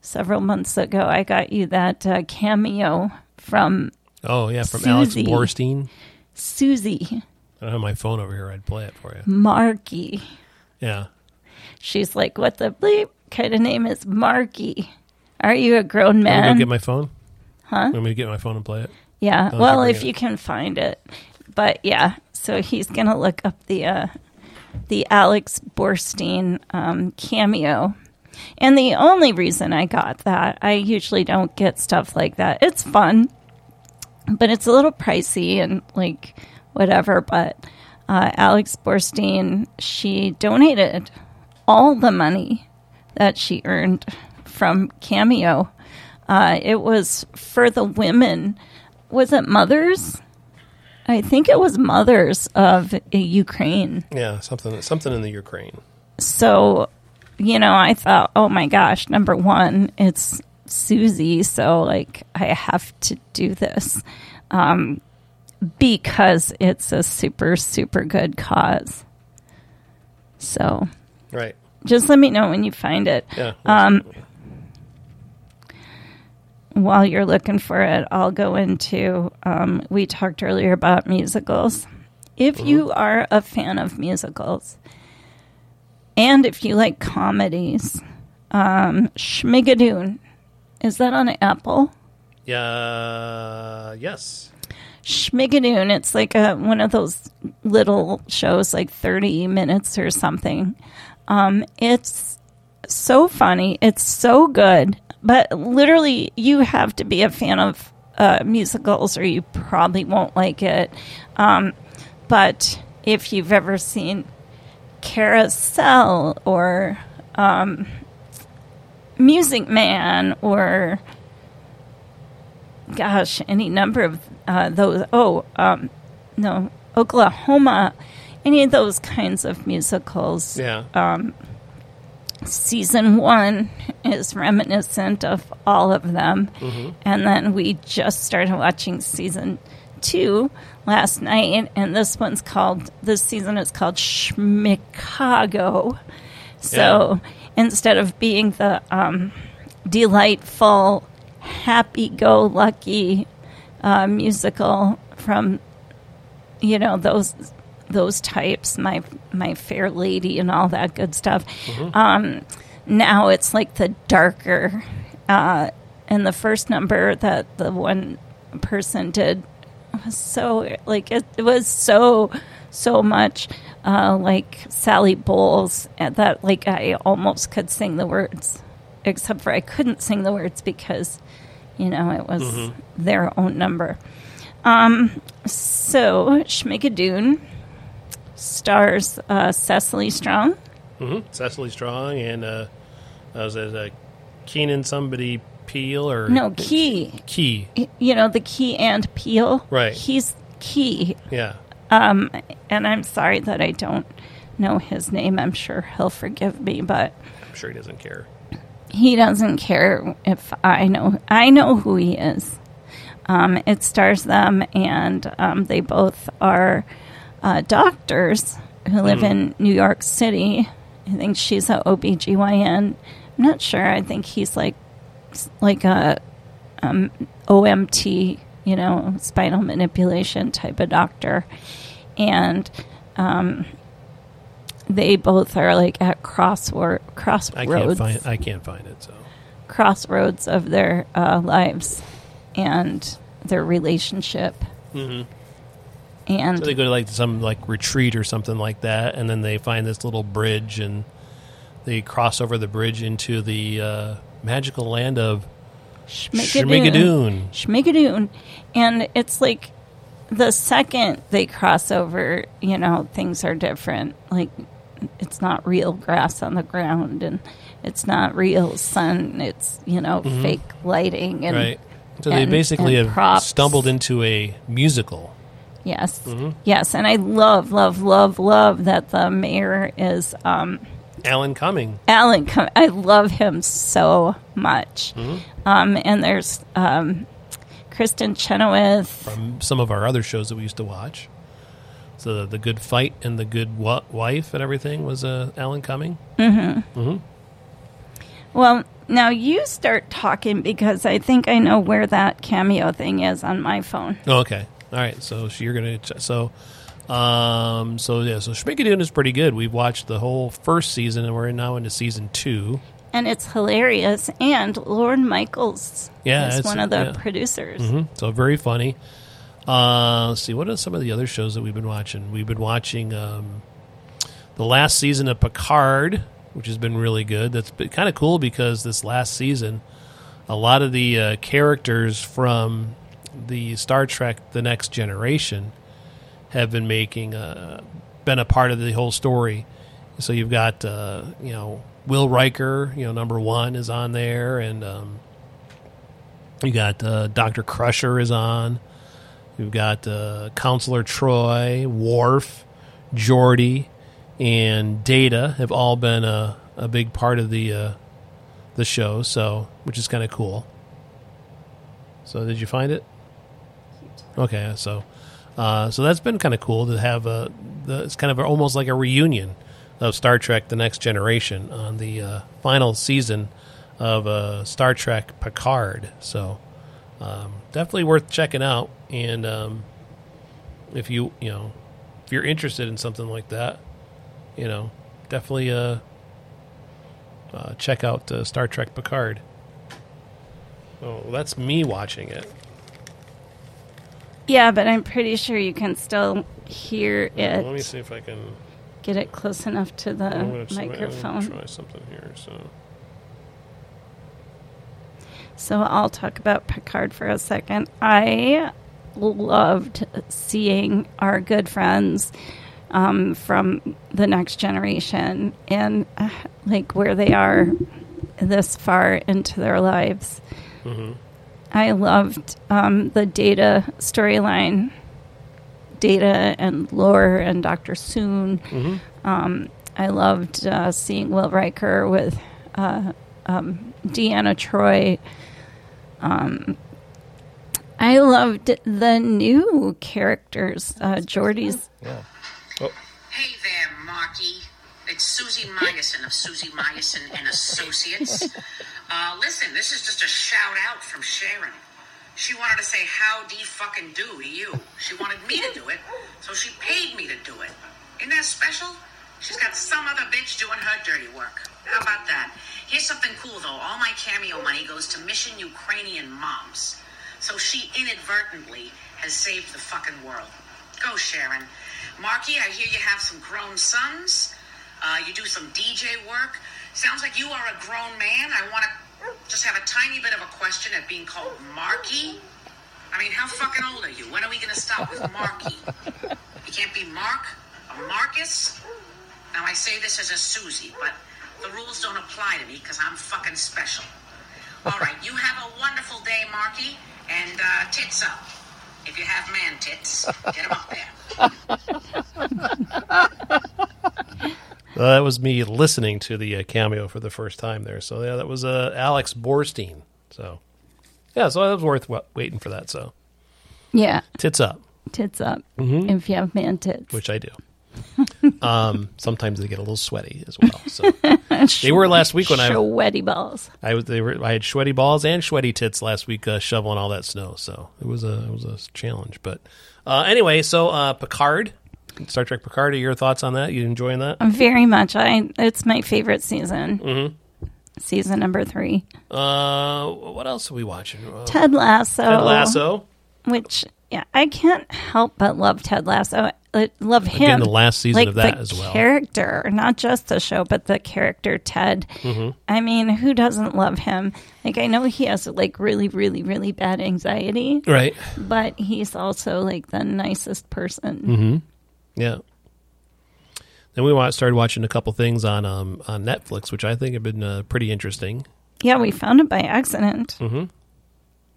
several months ago. I got you that uh, cameo from Oh yeah, from Alex Borstein. Susie I don't have my phone over here. I'd play it for you. Marky. Yeah. She's like, "What the bleep kind of name is Marky? Are you a grown to man?" go get my phone? Huh? Want me to get my phone and play it? yeah. Well, if it. you can find it, but yeah. So he's gonna look up the uh, the Alex Borstein um, cameo. And the only reason I got that, I usually don't get stuff like that. It's fun, but it's a little pricey and like whatever. But uh, Alex Borstein, she donated all the money that she earned from Cameo Uh, it was for the women. Was it mothers? I think it was mothers of Ukraine. Yeah, something something in the Ukraine. So, you know, I thought, oh my gosh, number one, it's Susie. So, like, I have to do this um, because it's a super, super good cause. So, Right. Just let me know when you find it. Yeah. Um, while you're looking for it, I'll go into. Um, we talked earlier about musicals. If you are a fan of musicals, and if you like comedies, um, Schmigadoon, is that on Apple? yeah. Yes. Schmigadoon. It's like a, one of those little shows, like 30 minutes or something. Um, it's so funny. It's so good. But literally, you have to be a fan of uh, musicals or you probably won't like it. Um, but if you've ever seen Carousel or um, Music Man or gosh, any number of uh, those. Oh, um, no, Oklahoma, any of those kinds of musicals. Yeah. Season one is reminiscent of all of them. And then we just started watching season two last night, and this one's called, this season is called Schmicago. So instead of being the um, delightful, happy go lucky uh, musical from you know those those types my my fair lady and all that good stuff um now it's like the darker uh and the first number that the one person did was so like it, it was so so much uh like sally bowles that like i almost could sing the words except for i couldn't sing the words because you know it was their own number. Um so schmigadoon stars uh, cecily strong hmm Cecily Strong and uh, was it uh, Keenan somebody Peele or no key Key? you know the key and Peele Right. he's key Yeah. Um, and i'm sorry that i don't know his name i'm sure he'll forgive me but I'm sure he doesn't care. he doesn't care if I know. I know who he is. Um, it stars them, and um, they both are uh, doctors who live in New York City. I think she's a OBGYN. I'm not sure. I think he's like like a um, OMT, you know, spinal manipulation type of doctor, and um, they both are like at crossword I crossroads can't find. I can't find it. So crossroads of their uh, lives and their relationship. And Mm-hmm. So they go to like some like retreat or something like that, and then they find this little bridge, and they cross over the bridge into the uh, magical land of Schmigadoon. Schmigadoon. And it's like the second they cross over, you know, things are different. Like it's not real grass on the ground and it's not real sun. It's, you know, fake lighting and Mm-hmm. Right. So they basically have props. stumbled into a musical. Yes. Mm-hmm. Yes. And I love, love, love, love that the mayor is um Alan Cumming. Alan, Cum- I love him so much. Mm-hmm. Um, and there's um, Kristin Chenoweth. from some of our other shows that we used to watch. So the, the Good Fight and the Good Wa- Wife and everything was uh, Alan Cumming. Mm-hmm. Mm-hmm. Well, now you start talking because I think I know where that cameo thing is on my phone. Oh, okay, all right. So you're gonna ch- so um so yeah so Schmigadoon is pretty good. We've watched the whole first season and we're now into season two. And it's hilarious. And Lorne Michaels Yeah, is one of the yeah. producers. Mhm. So very funny. Uh, let's see what are some of the other shows that we've been watching. We've been watching um, the last season of Picard, which has been really good. That's been kind of cool because this last season, a lot of the uh, characters from the Star Trek: The Next Generation have been making uh, been a part of the whole story. So you've got uh, you know Will Riker, you know number one is on there, and um, You got uh, Doctor Crusher is on. You've got uh, Counselor Troi, Worf, Geordi, and Data have all been a, a big part of the uh, the show. So, which is kind of cool. So, did you find it? Okay, so uh, so that's been kind of cool to have a. The, it's kind of almost like a reunion of Star Trek: The Next Generation on the uh, final season of uh, Star Trek Picard. So um, definitely worth checking out. And um, if you you know if you're interested in something like that, you know definitely uh, uh, check out uh, Star Trek Picard. Oh, that's me watching it. Yeah, but I'm pretty sure you can still hear it. Let me see if I can. Get it close enough to the I'm I'm microphone. try something here. So. So I'll talk about Picard for a second. I loved seeing our good friends um, from the next generation and uh, like where they are this far into their lives. I loved um, the data storyline, data and lore and Dr. Soong. Um, I loved uh, seeing Will Riker with uh, um, Deanna Troi. Um, I loved the new characters. Uh, Geordi's. Hey there, Marky. It's Susie Myerson of Susie Myerson and Associates. [LAUGHS] Uh, listen, this is just a shout out from Sharon. She wanted to say howdy fucking do to you. She wanted me to do it, so she paid me to do it. Isn't that special? She's got some other bitch doing her dirty work. How about that? Here's something cool though. All my cameo money goes to Mission Ukrainian moms. So she inadvertently has saved the fucking world. Go, Sharon. Marky, I hear you have some grown sons. Uh, you do some DJ work. Sounds like you are a grown man. I want to just have a tiny bit of a question at being called Marky. I mean, how fucking old are you? When are we going to stop with Marky? You can't be Mark or Marcus? Now, I say this as a Susie, but the rules don't apply to me because I'm fucking special. All right, you have a wonderful day, Marky, and uh, tits up. If you have man tits, get them up there. [LAUGHS] Uh, that was me listening to the uh, cameo for the first time there. So yeah, that was uh, Alex Borstein. So yeah, so that was worth wa- waiting for that. So Yeah, tits up, tits up. Mm-hmm. If you have man tits. which I do. [LAUGHS] um, sometimes they get a little sweaty as well. So [LAUGHS] they were last week when I Sweaty balls. I was they were I had sweaty balls and sweaty tits last week uh, shoveling all that snow. So it was a it was a challenge. But uh, anyway, so uh, Picard, Star Trek Picard. Are your thoughts on that? You enjoying that? Very much. I. It's my favorite season. Mm-hmm. Season number three. Uh, what else are we watching? Uh, Ted Lasso. Ted Lasso. Which, yeah, I can't help but love Ted Lasso. I love him. Again, the last season like of that the as well. Character, not just the show, but the character Ted. Mm-hmm. I mean, who doesn't love him? Like, I know he has like really, really, really bad anxiety, Right. but he's also like the nicest person. Mm-hmm. Yeah. Then we started watching a couple things on um, on Netflix, which I think have been uh, pretty interesting. Yeah, we found it by accident. Mm-hmm.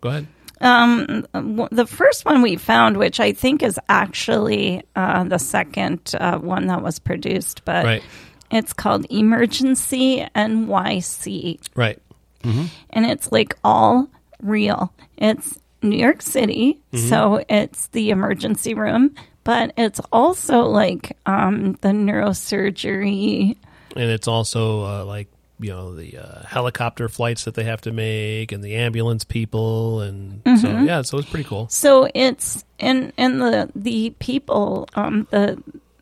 Go ahead. Um, the first one we found, which I think is actually uh, the second uh, one that was produced, but Right. it's called Emergency NYC. Right. and it's like all real. It's New York City, Mm-hmm. so it's the emergency room, but it's also like um, the neurosurgery. And it's also uh, like you know the uh, helicopter flights that they have to make, and the ambulance people, and so Mm-hmm. yeah, so it's pretty cool. So it's and and the the people, um, the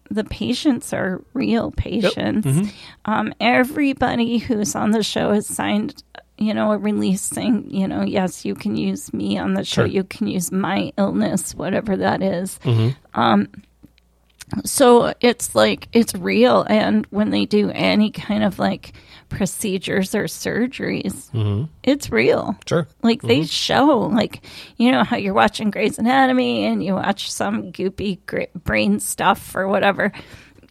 the patients are real patients. Mm-hmm. Um, everybody who's on the show has signed, you know, a release saying, you know, yes, you can use me on the show. Sure. You can use my illness, whatever that is. Mm-hmm. Um, so it's like it's real, and when they do any kind of like procedures or surgeries, it's real. Sure. Like they show, like you know how you're watching Grey's Anatomy and you watch some goopy brain stuff or whatever.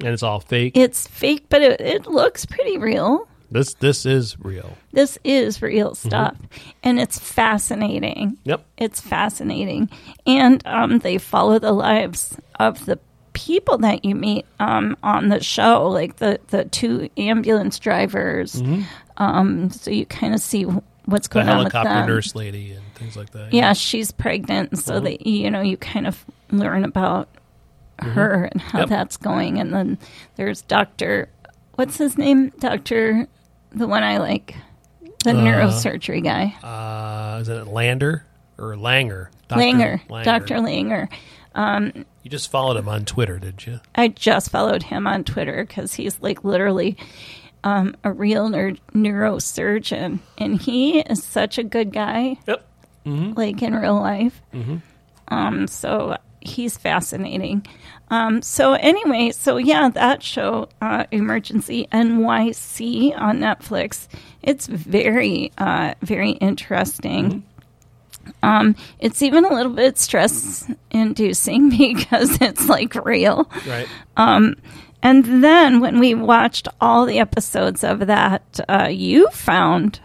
And it's all fake. It's fake, but it, it looks pretty real. This this is real. This is real stuff, and it's fascinating. Yep. It's fascinating, and um, they follow the lives of the people that you meet um, on the show, like the the two ambulance drivers. Um, so you kind of see what's The going on with them. helicopter nurse lady and things like that. Yeah, she's pregnant, so that you know you kind of learn about her and how Yep. that's going. And then there's Doctor, what's his name? Doctor, the one I like, the neurosurgery guy, Uh, is it Lander or Langer? Dr. Langer, Doctor Langer. You just followed him on Twitter, did you? I just followed him on Twitter because he's like literally um, a real neur- neurosurgeon, and he is such a good guy. Yep. like in real life. Um, so he's fascinating. Um, so anyway, so yeah, that show, uh, Emergency NYC on Netflix, it's very, uh, very interesting. Um, it's even a little bit stress inducing [LAUGHS] because it's like real. Right. And then when we watched all the episodes of that, uh, you found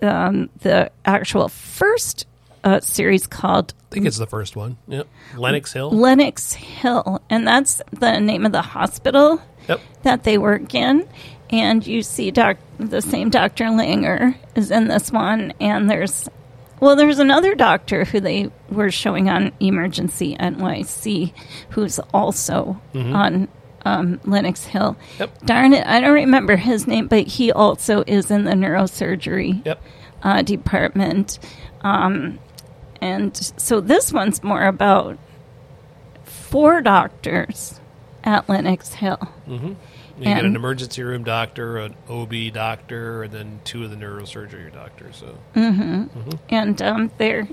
um, the actual first uh, series called I think it's the first one. Yep. Lenox Hill. Lenox Hill, and that's the name of the hospital Yep. that they work in. And you see doc- the same Dr. Langer is in this one, and there's well, there's another doctor who they were showing on Emergency NYC, who's also on um, Lenox Hill. Yep. Darn it, I don't remember his name, but he also is in the neurosurgery Yep. uh, department. Um, and so this one's more about four doctors at Lenox Hill. You get an emergency room doctor, an OB doctor, and then two of the neurosurgery doctors. So and um, they're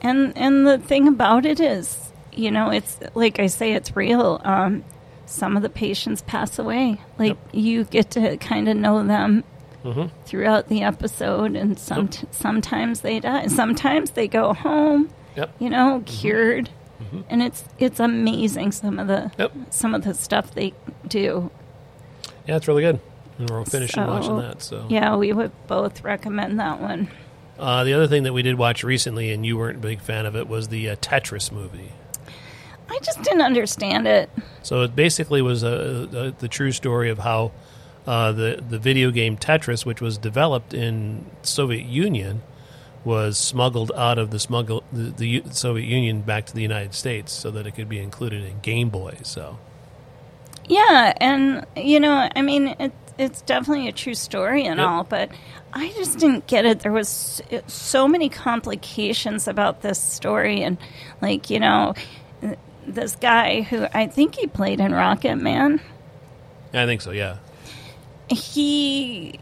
and and the thing about it is, you know, it's like I say, it's real. Um, some of the patients pass away. Like you get to kind of know them throughout the episode, and some sometimes they die. Sometimes they go home. Yep. You know, cured. And it's it's amazing some of the Yep. some of the stuff they do. Yeah, it's really good. And we're finishing So, watching that. So Yeah, we would both recommend that one. uh, the other thing that we did watch recently, and you weren't a big fan of it, was the uh, Tetris movie. I just didn't understand it. So it basically was a, a, the true story of how uh, the the video game Tetris, which was developed in Soviet Union, was smuggled out of the smuggle the, the Soviet Union back to the United States so that it could be included in Game Boy. So Yeah, and you know, I mean, it, it's definitely a true story and Yep. all, but I just didn't get it. There was so many complications about this story, and like you know, this guy who I think he played in Rocket Man, I think so. Yeah. He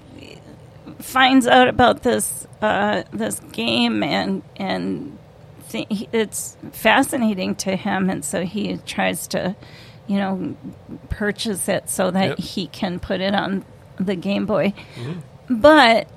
finds out about this uh, this game and and th- it's fascinating to him, and so he tries to, you know, purchase it so that Yep. he can put it on the Game Boy. But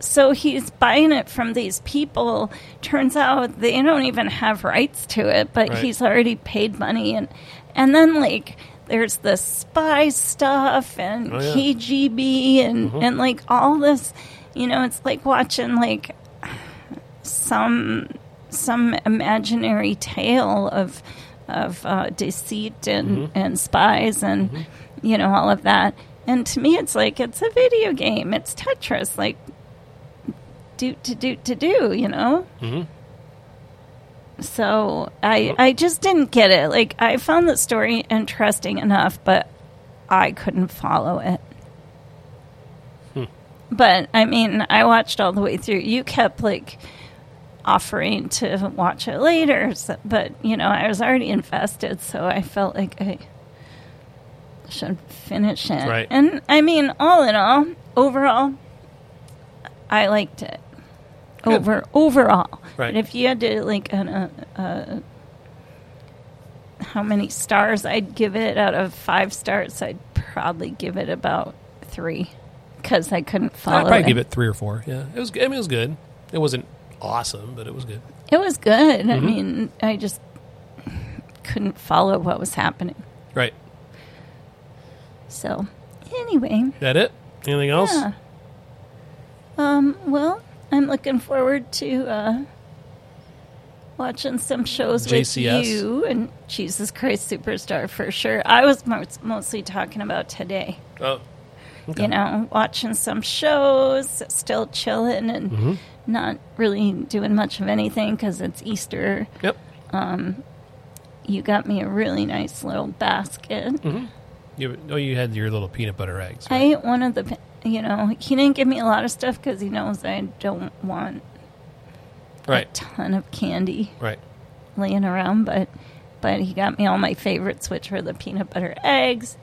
so he's buying it from these people. Turns out they don't even have rights to it, but Right. he's already paid money, and and then like there's the spy stuff and Oh, yeah. KGB and mm-hmm. and like all this. You know, it's like watching like some some imaginary tale of of uh, deceit and mm-hmm. and spies and mm-hmm. you know all of that. And to me, it's like it's a video game. It's Tetris. Like do to do to do. You know. So I I just didn't get it. Like I found the story interesting enough, but I couldn't follow it. Hmm. But I mean, I watched all the way through. You kept like offering to watch it later, so, but you know, I was already invested, so I felt like I should finish it. Right. And I mean, all in all, overall, I liked it. Good. Over overall, Right. But if you had to like an, uh, uh, how many stars I'd give it out of five stars, I'd probably give it about three because I couldn't follow. I'd probably it. give it three or four. Yeah, it was. I mean, it was good. It wasn't awesome, but it was good. It was good. I Mm-hmm. mean, I just couldn't follow what was happening. Right. So, anyway, That it? Anything else? Yeah. Um, well, I'm looking forward to uh, watching some shows JCS. with you and Jesus Christ Superstar for sure. I was mo- mostly talking about today. Oh, You know, watching some shows, still chilling and Mm-hmm. not really doing much of anything because it's Easter. yep. Um, You got me a really nice little basket. You, oh, you had your little peanut butter eggs. I ate one of the, you know, he didn't give me a lot of stuff because he knows I don't want a ton of candy right. laying around, but but he got me all my favorites, which were the peanut butter eggs,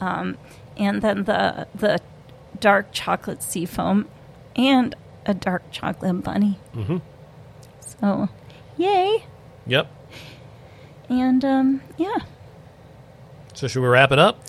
um, and then the the dark chocolate sea foam, and a dark chocolate bunny. Mm-hmm. So, yay! Yep. And um, yeah, So should we wrap it up?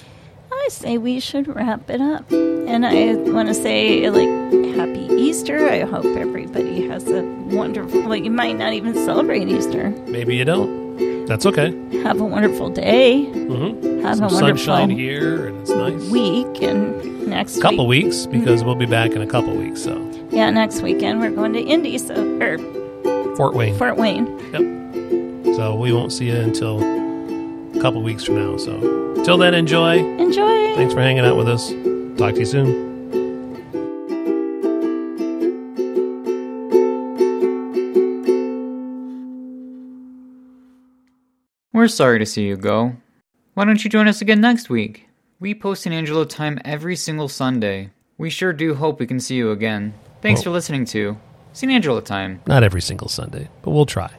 I say we should wrap it up. And I want to say, like, happy Easter. I hope everybody has a wonderful. Well, you might not even celebrate Easter. Maybe you don't. That's okay. Have a wonderful day. Mm-hmm. Have Some a wonderful sunshine here, and it's nice. week and next couple week, weeks because we'll be back in a couple weeks. So Yeah, next weekend we're going to Indy, so or Fort Wayne. Fort Wayne. Yep. So we won't see you until couple weeks from now. So till then, enjoy. Enjoy. Thanks for hanging out with us. Talk to you soon. We're sorry to see you go. Why don't you join us again next week? We post an Angelo time every single Sunday. We sure do hope we can see you again. Thanks Well- for listening to San Angelo Time. Not every single Sunday, but we'll try.